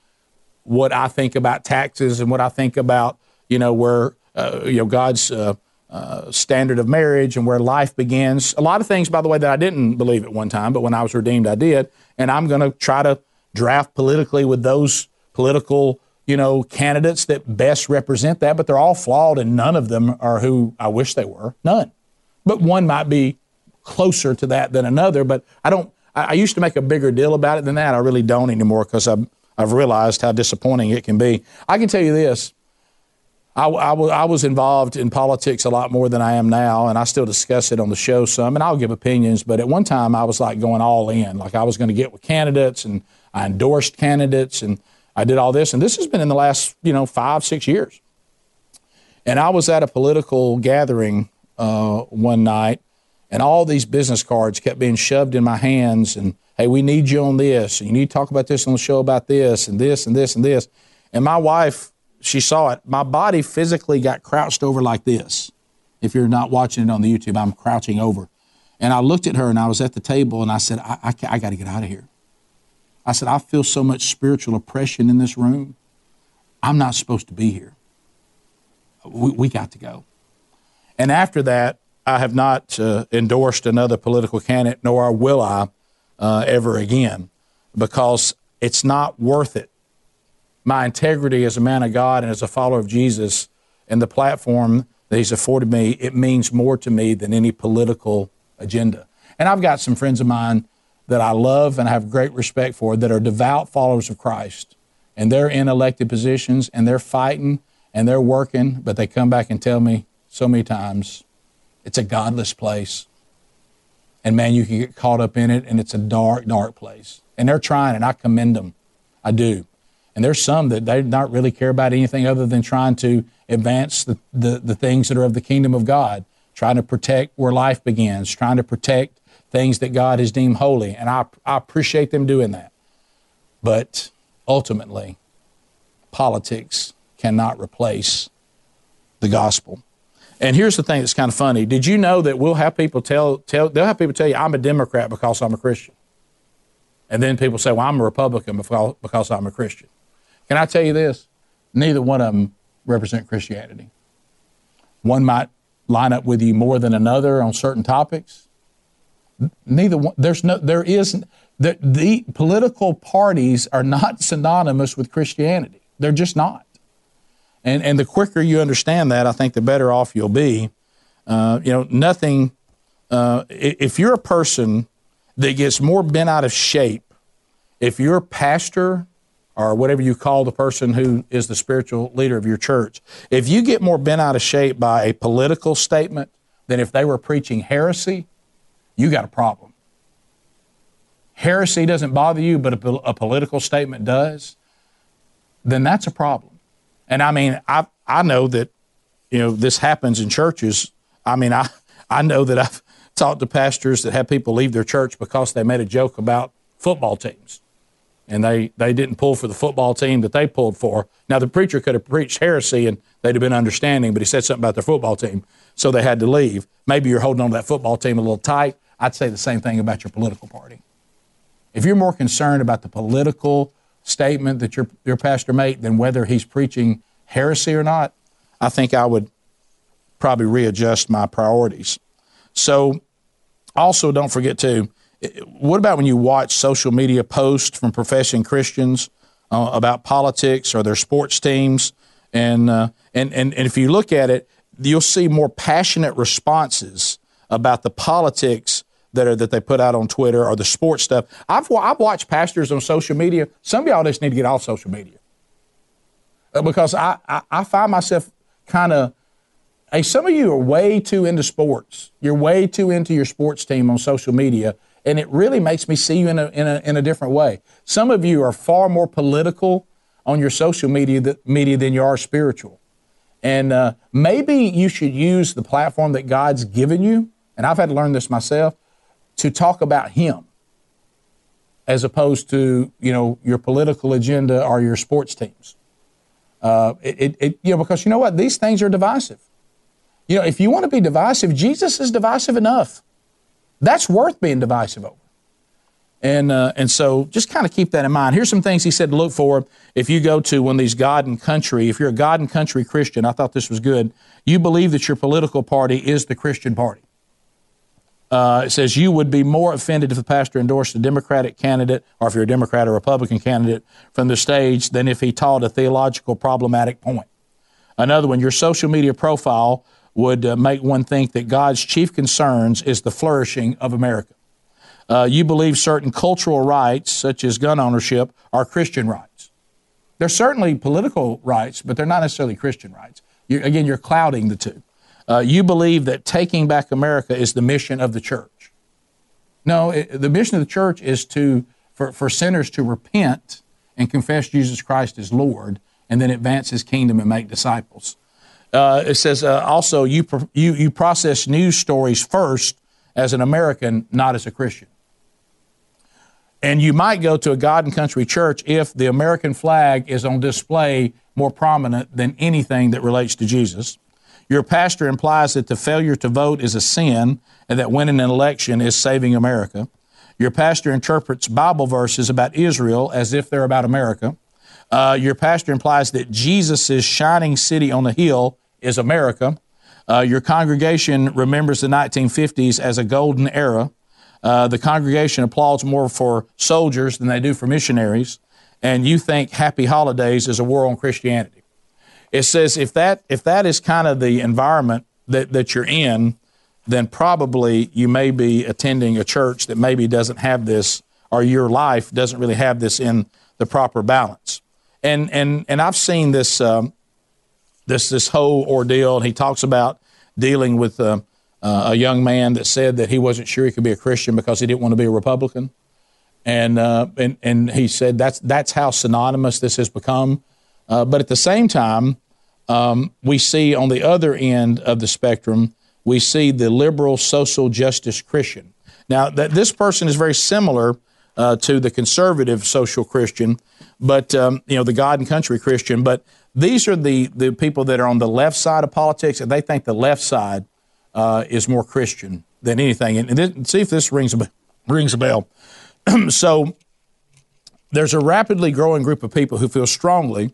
S2: what I think about taxes and what I think about, you know, where, uh, you know, God's uh, uh, standard of marriage and where life begins. A lot of things, by the way, that I didn't believe at one time, but when I was redeemed, I did. And I'm going to try to draft politically with those political, you know, candidates that best represent that, but they're all flawed and none of them are who I wish they were. None. But one might be closer to that than another, but I don't I, used to make a bigger deal about it than that. I really don't anymore because I've I've realized how disappointing it can be. I can tell you this. I, I, I, was involved in politics a lot more than I am now, and I still discuss it on the show some, and I'll give opinions. But at one time, I was like going all in, like I was going to get with candidates and I endorsed candidates and I did all this. And this has been in the last, you know, five, six years. And I was at a political gathering uh, one night, and all these business cards kept being shoved in my hands. And hey, we need you on this. And you need to talk about this on the show about this and this and this and this. And my wife, she saw it. My body physically got crouched over like this. If you're not watching it on the YouTube, I'm crouching over. And I looked at her and I was at the table and I said, I, I, I got to get out of here. I said, I feel so much spiritual oppression in this room. I'm not supposed to be here. We, we got to go. And after that, I have not uh, endorsed another political candidate, nor will I uh, ever again, because it's not worth it. My integrity as a man of God and as a follower of Jesus and the platform that He's afforded me, it means more to me than any political agenda. And I've got some friends of mine that I love and I have great respect for that are devout followers of Christ. And they're in elected positions and they're fighting and they're working, but they come back and tell me so many times it's a godless place. And man, you can get caught up in it and it's a dark, dark place. And they're trying and I commend them. I do. And there's some that they not really care about anything other than trying to advance the, the, the things that are of the kingdom of God, trying to protect where life begins, trying to protect things that God has deemed holy. And I, I appreciate them doing that. But ultimately, politics cannot replace the gospel. And here's the thing that's kind of funny. Did you know that we'll have people tell, tell they'll have people tell you, I'm a Democrat because I'm a Christian. And then people say, well, I'm a Republican because, I'm a Christian. Can I tell you this? Neither one of them represent Christianity. One might line up with you more than another on certain topics, neither one, there's no, there is, the, the political parties are not synonymous with Christianity. They're just not. And, and the quicker you understand that, I think the better off you'll be. Uh, you know, nothing, uh, if you're a person that gets more bent out of shape, if you're a pastor or whatever you call the person who is the spiritual leader of your church, if you get more bent out of shape by a political statement than if they were preaching heresy, you got a problem. Heresy doesn't bother you, but a, a political statement does, then that's a problem. And I mean, I I know that you know this happens in churches. I mean, I I know that I've talked to pastors that have people leave their church because they made a joke about football teams and they, they didn't pull for the football team that they pulled for. Now, the preacher could have preached heresy and they'd have been understanding, but he said something about their football team, so they had to leave. Maybe you're holding on to that football team a little tight. I'd say the same thing about your political party. If you're more concerned about the political statement that your, your pastor made than whether he's preaching heresy or not, I think I would probably readjust my priorities. So, also, don't forget to what about when you watch social media posts from professing Christians uh, about politics or their sports teams? And, uh, and, and, and if you look at it, you'll see more passionate responses about the politics that are that they put out on Twitter or the sports stuff. I've I've watched pastors on social media. Some of y'all just need to get off social media uh, because I I, I find myself kind of. Hey, some of you are way too into sports. You're way too into your sports team on social media, and it really makes me see you in a, in a, in a different way. Some of you are far more political on your social media, that, media than you are spiritual. And uh, maybe you should use the platform that God's given you, and I've had to learn this myself, to talk about Him as opposed to, you know, your political agenda or your sports teams. Uh, it, it, you know, because you know what? These things are divisive. You know, if you want to be divisive, Jesus is divisive enough. That's worth being divisive over. And, uh, and so just kind of keep that in mind. Here's some things he said to look for if you go to one of these God and country. If you're a God and country Christian, I thought this was good. You believe that your political party is the Christian party. Uh, it says you would be more offended if the pastor endorsed a Democratic candidate, or if you're a Democrat or Republican candidate from the stage, than if he taught a theological problematic point. Another one, your social media profile would uh, make one think that God's chief concerns is the flourishing of America. Uh, you believe certain cultural rights, such as gun ownership, are Christian rights. They're certainly political rights, but they're not necessarily Christian rights. You, again, you're clouding the two. Uh, you believe that taking back America is the mission of the church. No, it, the mission of the church is to for, for sinners to repent and confess Jesus Christ as Lord, and then advance His kingdom and make disciples. Uh, it says uh, also you, you, you process news stories first as an American, not as a Christian. And you might go to a God and country church if the American flag is on display more prominent than anything that relates to Jesus. Your pastor implies that the failure to vote is a sin and that winning an election is saving America. Your pastor interprets Bible verses about Israel as if they're about America. Uh, your pastor implies that Jesus' shining city on the hill is America. Uh, your congregation remembers the 1950s as a golden era. Uh, the congregation applauds more for soldiers than they do for missionaries. And you think Happy Holidays is a war on Christianity. It says if that, if that is kind of the environment that, that you're in, then probably you may be attending a church that maybe doesn't have this, or your life doesn't really have this in the proper balance and and and I've seen this um, this this whole ordeal. And he talks about dealing with uh, uh, a young man that said that he wasn't sure he could be a Christian because he didn't want to be a Republican, and uh, and and he said that's that's how synonymous this has become. Uh, but at the same time, um, we see on the other end of the spectrum, we see the liberal social justice Christian. Now that this person is very similar uh, to the conservative social Christian but um, you know the God and country Christian. But these are the the people that are on the left side of politics, and they think the left side uh, is more Christian than anything. And, and see if this rings a rings a bell. so there's a rapidly growing group of people who feel strongly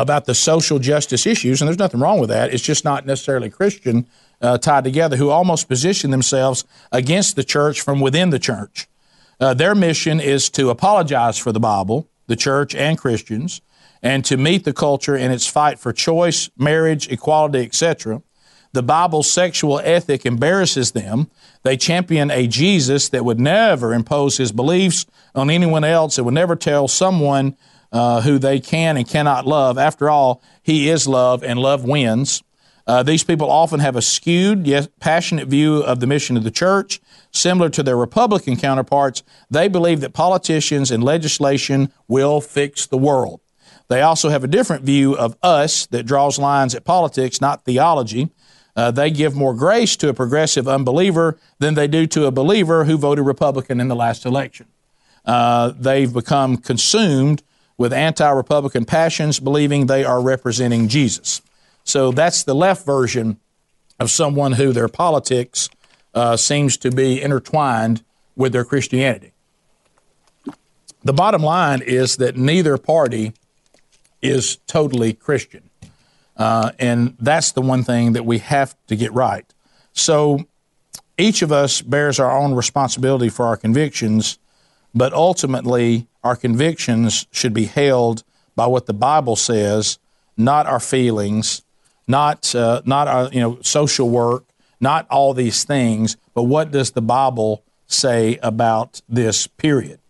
S2: about the social justice issues, and there's nothing wrong with that. It's just not necessarily Christian uh, tied together, who almost position themselves against the church from within the church. Uh, their mission is to apologize for the Bible, the church, and Christians, and to meet the culture in its fight for choice, marriage, equality, etc. The Bible's sexual ethic embarrasses them. They champion a Jesus that would never impose his beliefs on anyone else, that would never tell someone uh, who they can and cannot love. After all, he is love, and love wins. Uh, these people often have a skewed, yet passionate view of the mission of the church. Similar to their Republican counterparts, they believe that politicians and legislation will fix the world. They also have a different view of us that draws lines at politics, not theology. Uh, they give more grace to a progressive unbeliever than they do to a believer who voted Republican in the last election. Uh, they've become consumed with anti Republican passions, believing they are representing Jesus. So that's the left version of someone who their politics uh, seems to be intertwined with their Christianity. The bottom line is that neither party is totally Christian. Uh, and that's the one thing that we have to get right. So each of us bears our own responsibility for our convictions, but ultimately, our convictions should be held by what the Bible says, not our feelings, not uh, not our you know social work, not all these things, but what does the Bible say about this period?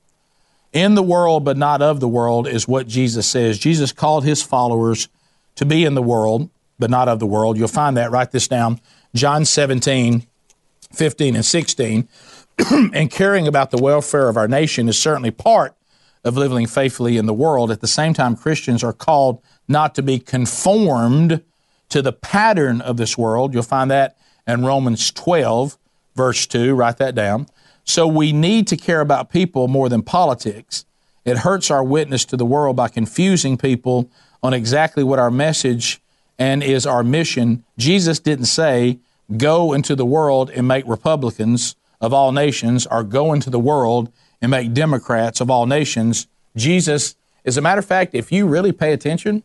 S2: In the world, but not of the world, is what Jesus says. Jesus called his followers to be in the world, but not of the world. You'll find that. Write this down. John 17, 15, and 16. and caring about the welfare of our nation is certainly part of living faithfully in the world. At the same time, Christians are called not to be conformed to the pattern of this world. You'll find that in Romans 12, verse 2. Write that down. So we need to care about people more than politics. It hurts our witness to the world by confusing people on exactly what our message and is our mission. Jesus didn't say, go into the world and make Republicans of all nations, or go into the world and make Democrats of all nations. Jesus, as a matter of fact, if you really pay attention,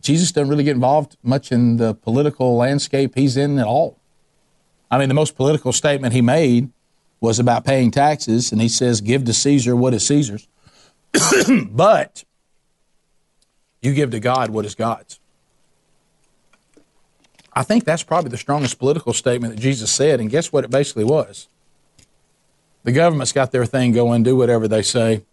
S2: Jesus doesn't really get involved much in the political landscape he's in at all. I mean, the most political statement he made was about paying taxes, and he says, Give to Caesar what is Caesar's. but you give to God what is God's. I think that's probably the strongest political statement that Jesus said, and guess what it basically was? The government's got their thing going, do whatever they say,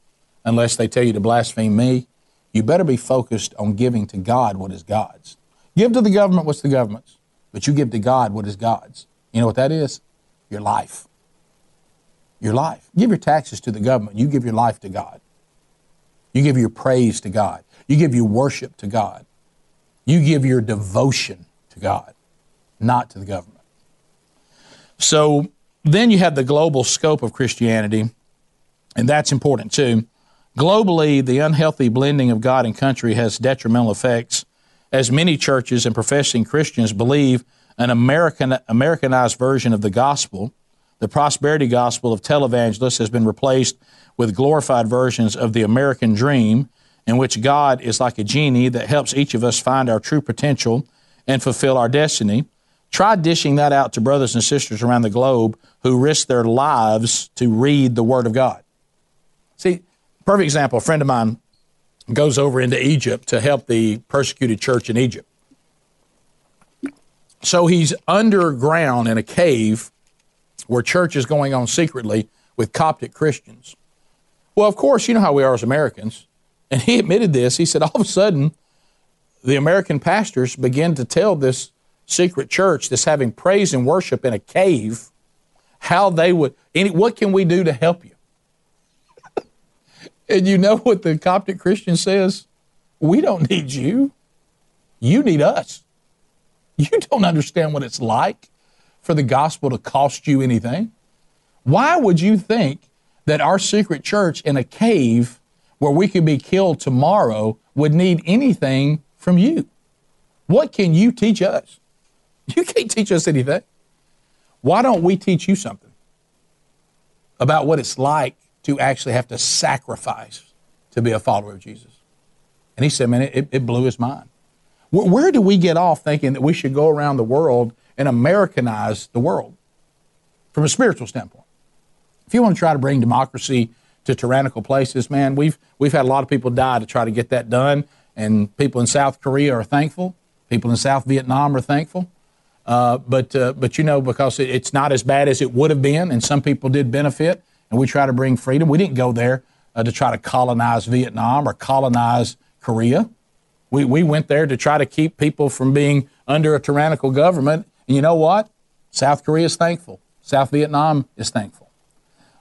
S2: unless they tell you to blaspheme me. You better be focused on giving to God what is God's. Give to the government what's the government's, but you give to God what is God's. You know what that is? Your life. Your life. Give your taxes to the government. You give your life to God. You give your praise to God. You give your worship to God. You give your devotion to God, not to the government. So then you have the global scope of Christianity, and that's important too. Globally, the unhealthy blending of God and country has detrimental effects, as many churches and professing Christians believe an American, Americanized version of the gospel, the prosperity gospel of televangelists, has been replaced with glorified versions of the American dream, in which God is like a genie that helps each of us find our true potential and fulfill our destiny. Try dishing that out to brothers and sisters around the globe who risk their lives to read the Word of God. See, perfect example a friend of mine goes over into Egypt to help the persecuted church in Egypt. So he's underground in a cave where church is going on secretly with Coptic Christians. Well, of course, you know how we are as Americans. And he admitted this. He said, all of a sudden, the American pastors began to tell this secret church that's having praise and worship in a cave how they would, any, what can we do to help you? and you know what the Coptic Christian says? We don't need you. You need us. You don't understand what it's like for the gospel to cost you anything. Why would you think that our secret church in a cave where we could be killed tomorrow would need anything from you? What can you teach us? You can't teach us anything. Why don't we teach you something about what it's like to actually have to sacrifice to be a follower of Jesus? And he said, man, it, it blew his mind. Where, where do we get off thinking that we should go around the world and Americanize the world from a spiritual standpoint? If you want to try to bring democracy to tyrannical places, man, we've, we've had a lot of people die to try to get that done, and people in South Korea are thankful.
S1: People in South Vietnam are thankful. Uh, but, uh, but you know, because it, it's not as bad as it would have been, and some people did benefit, and we try to bring freedom. We didn't go there uh, to try to colonize Vietnam or colonize Korea. We, we went there to try to keep people from being under a tyrannical government. And you know what? South Korea is thankful. South Vietnam is thankful.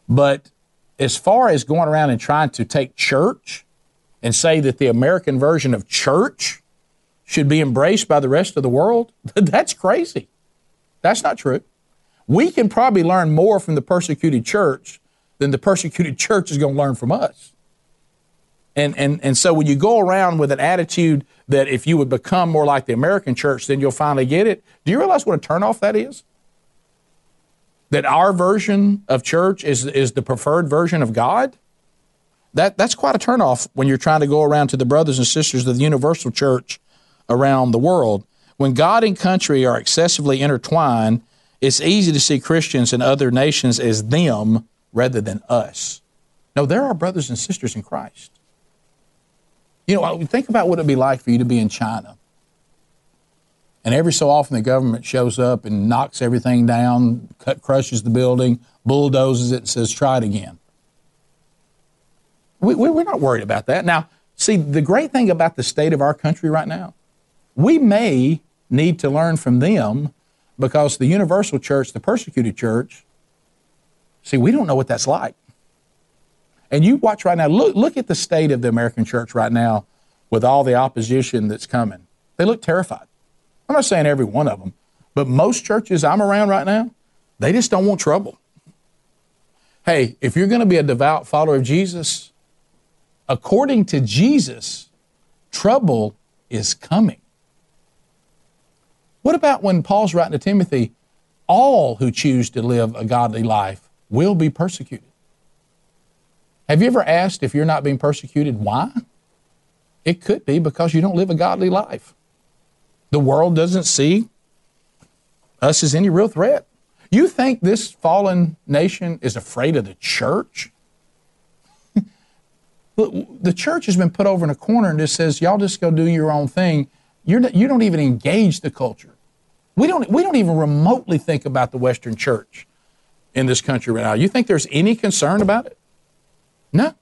S1: But as far as going around and trying to take church and say that the American version of church should be embraced by the rest of the world, that's crazy. That's not true. We can probably learn more from the persecuted church than the persecuted church is going to learn from us. And, and, and so when you go around with an attitude that if you would become more like the American church, then you'll finally get it, do you realize what a turnoff that is? That our version of church is, is the preferred version of God? That, that's quite a turnoff when you're trying to go around to the brothers and sisters of the universal church around the world. When God and country are excessively intertwined, it's easy to see Christians in other nations as them rather than us. No, there are brothers and sisters in Christ. You know, think about what it'd be like for you to be in China. And every so often the government shows up and knocks everything down, cut, crushes the building, bulldozes it, and says, try it again. We, we, we're not worried about that. Now, see, the great thing about the state of our country right now, we may need to learn from them because the universal church, the persecuted church, see, we don't know what that's like. And you watch right now, look, look at the state of the American church right now with all the opposition that's coming. They look terrified. I'm not saying every one of them, but most churches I'm around right now, they just don't want trouble. Hey, if you're going to be a devout follower of Jesus, according to Jesus, trouble is coming. What about when Paul's writing to Timothy, all who choose to live a godly life will be persecuted? Have you ever asked if you're not being persecuted, why? It could be because you don't live a godly life. The world doesn't see us as any real threat. You think this fallen nation is afraid of the church? the church has been put over in a corner and just says, y'all just go do your own thing. You're not, you don't even engage the culture. We don't, we don't even remotely think about the Western church in this country right now. You think there's any concern about it? No.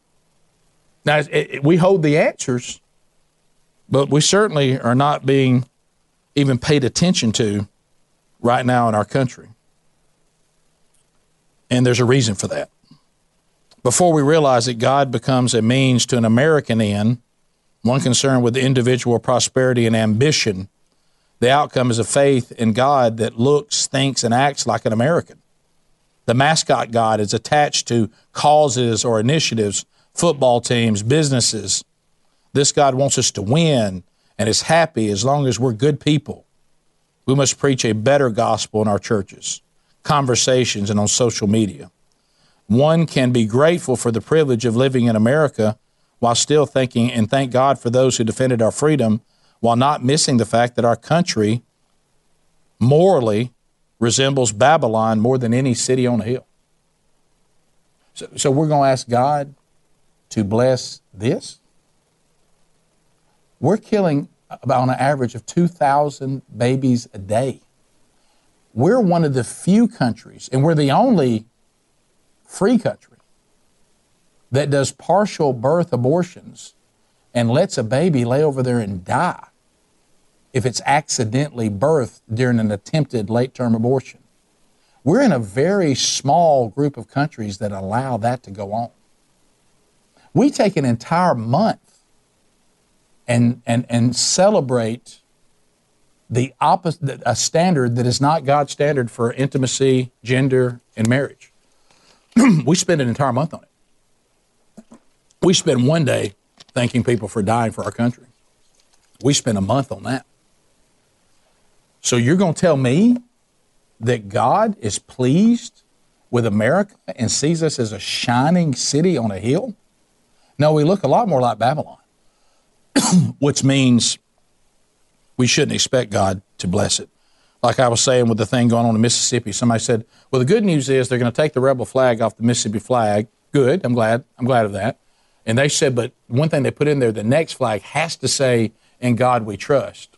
S1: Now, it, it, we hold the answers, but we certainly are not being even paid attention to right now in our country. And there's a reason for that. Before we realize that God becomes a means to an American end, one concerned with individual prosperity and ambition, the outcome is a faith in God that looks, thinks, and acts like an American. The mascot God is attached to causes or initiatives, football teams, businesses. This God wants us to win and is happy as long as we're good people. We must preach a better gospel in our churches, conversations, and on social media. One can be grateful for the privilege of living in America while still thinking and thank God for those who defended our freedom while not missing the fact that our country morally resembles Babylon more than any city on a hill. So, so we're going to ask God to bless this. We're killing about on an average of 2,000 babies a day. We're one of the few countries, and we're the only free country that does partial birth abortions and lets a baby lay over there and die if it's accidentally birthed during an attempted late term abortion. We're in a very small group of countries that allow that to go on. We take an entire month and, and, and celebrate the opposite, a standard that is not God's standard for intimacy, gender, and marriage. we spend an entire month on it. We spend one day thanking people for dying for our country. We spend a month on that. So you're going to tell me that God is pleased with America and sees us as a shining city on a hill? No, we look a lot more like Babylon, which means we shouldn't expect God to bless it. Like I was saying with the thing going on in Mississippi, somebody said, "Well, the good news is they're going to take the rebel flag off the Mississippi flag." Good, I'm glad. I'm glad of that. And they said, but one thing they put in there, the next flag has to say, "In God We Trust."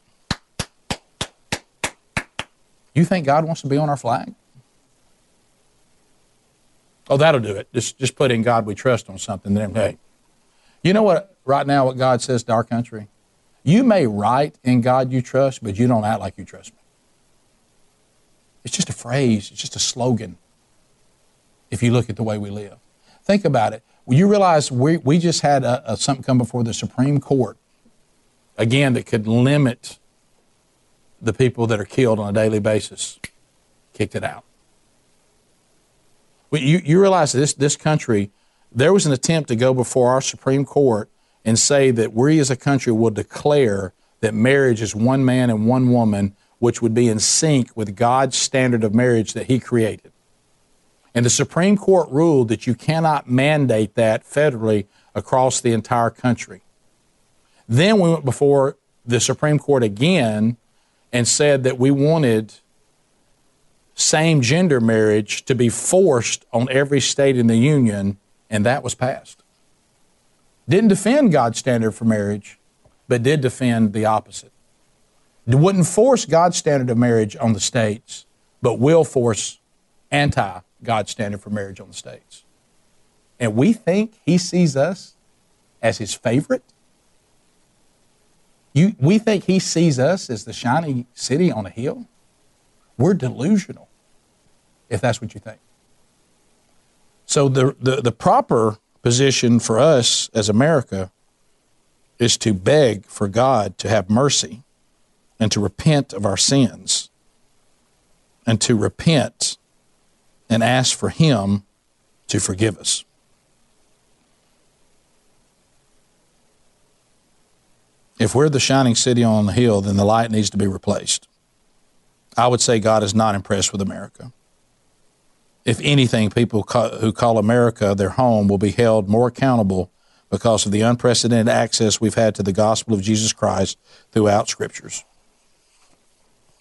S2: You think God wants to be on our flag? Oh, that'll do it. Just just put in God we trust on something. Then hey, you know what? Right now, what God says to our country, you may write in God you trust, but you don't act like you trust me. It's just a phrase. It's just a slogan. If you look at the way we live, think about it. Well, you realize we we just had a, a, something come before the Supreme Court again that could limit the people that are killed on a daily basis. Kicked it out. You, you realize this, this country, there was an attempt to go before our Supreme Court and say that we as a country will declare that marriage is one man and one woman, which would be in sync with God's standard of marriage that He created. And the Supreme Court ruled that you cannot mandate that federally across the entire country. Then we went before the Supreme Court again and said that we wanted same gender marriage to be forced on every state in the union, and that was passed. Didn't defend God's standard for marriage, but did defend the opposite. Wouldn't force God's standard of marriage on the states, but will force anti God's standard for marriage on the states. And we think He sees us as His favorite. You, we think He sees us as the shining city on a hill. We're delusional if that's what you think. So the, the, the proper position for us as America is to beg for God to have mercy and to repent of our sins and to repent and ask for Him to forgive us. If we're the shining city on the hill, then the light needs to be replaced. I would say God is not impressed with America if anything, people who call America their home will be held more accountable because of the unprecedented access we've had to the gospel of Jesus Christ throughout scriptures.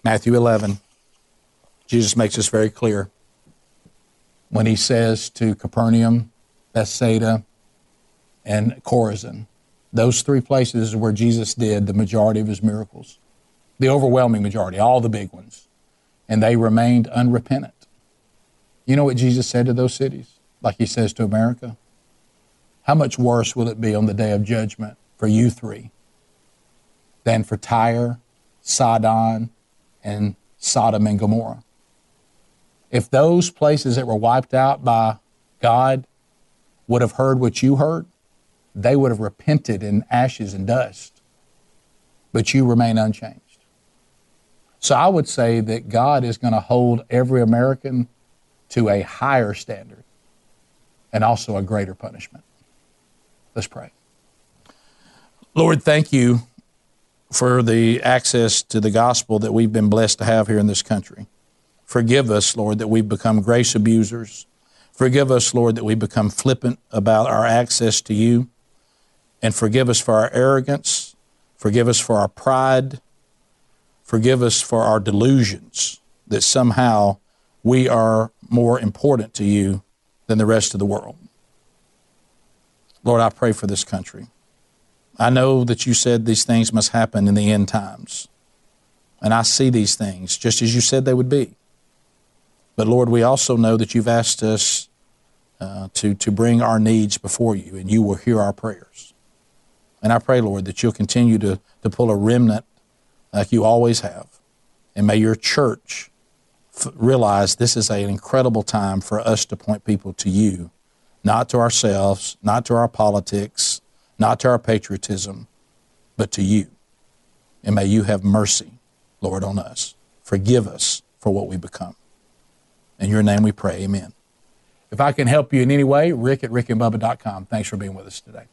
S2: Matthew 11, Jesus makes this very clear when he says to Capernaum, Bethsaida, and Chorazin, those three places is where Jesus did the majority of his miracles, the overwhelming majority, all the big ones, and they remained unrepentant. You know what Jesus said to those cities? Like he says to America? How much worse will it be on the day of judgment for you three than for Tyre, Sidon, and Sodom and Gomorrah? If those places that were wiped out by God would have heard what you heard, they would have repented in ashes and dust. But you remain unchanged. So I would say that God is going to hold every American to a higher standard and also a greater punishment. Let's pray. Lord, thank you for the access to the gospel that we've been blessed to have here in this country. Forgive us, Lord, that we've become grace abusers. Forgive us, Lord, that we've become flippant about our access to you. And forgive us for our arrogance. Forgive us for our pride. Forgive us for our delusions that somehow we are more important to you than the rest of the world. Lord, I pray for this country. I know that you said these things must happen in the end times. And I see these things just as you said they would be. But Lord, we also know that you've asked us uh, to, to bring our needs before you, and you will hear our prayers. And I pray, Lord, that you'll continue to, to pull a remnant like you always have. And may your church realize this is an incredible time for us to point people to you, not to ourselves, not to our politics, not to our patriotism, but to you. And may you have mercy, Lord, on us. Forgive us for what we become. In your name we pray. Amen. If I can help you in any way, rick at rickandbubba.com. Thanks for being with us today.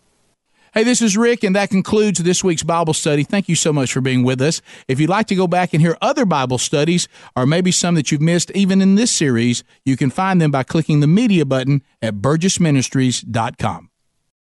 S2: Hey, this is Rick, and that concludes this week's Bible study. Thank you so much for being with us. If you'd like to go back and hear other Bible studies, or maybe some that you've missed even in this series, you can find them by clicking the media button at burgessministries.com.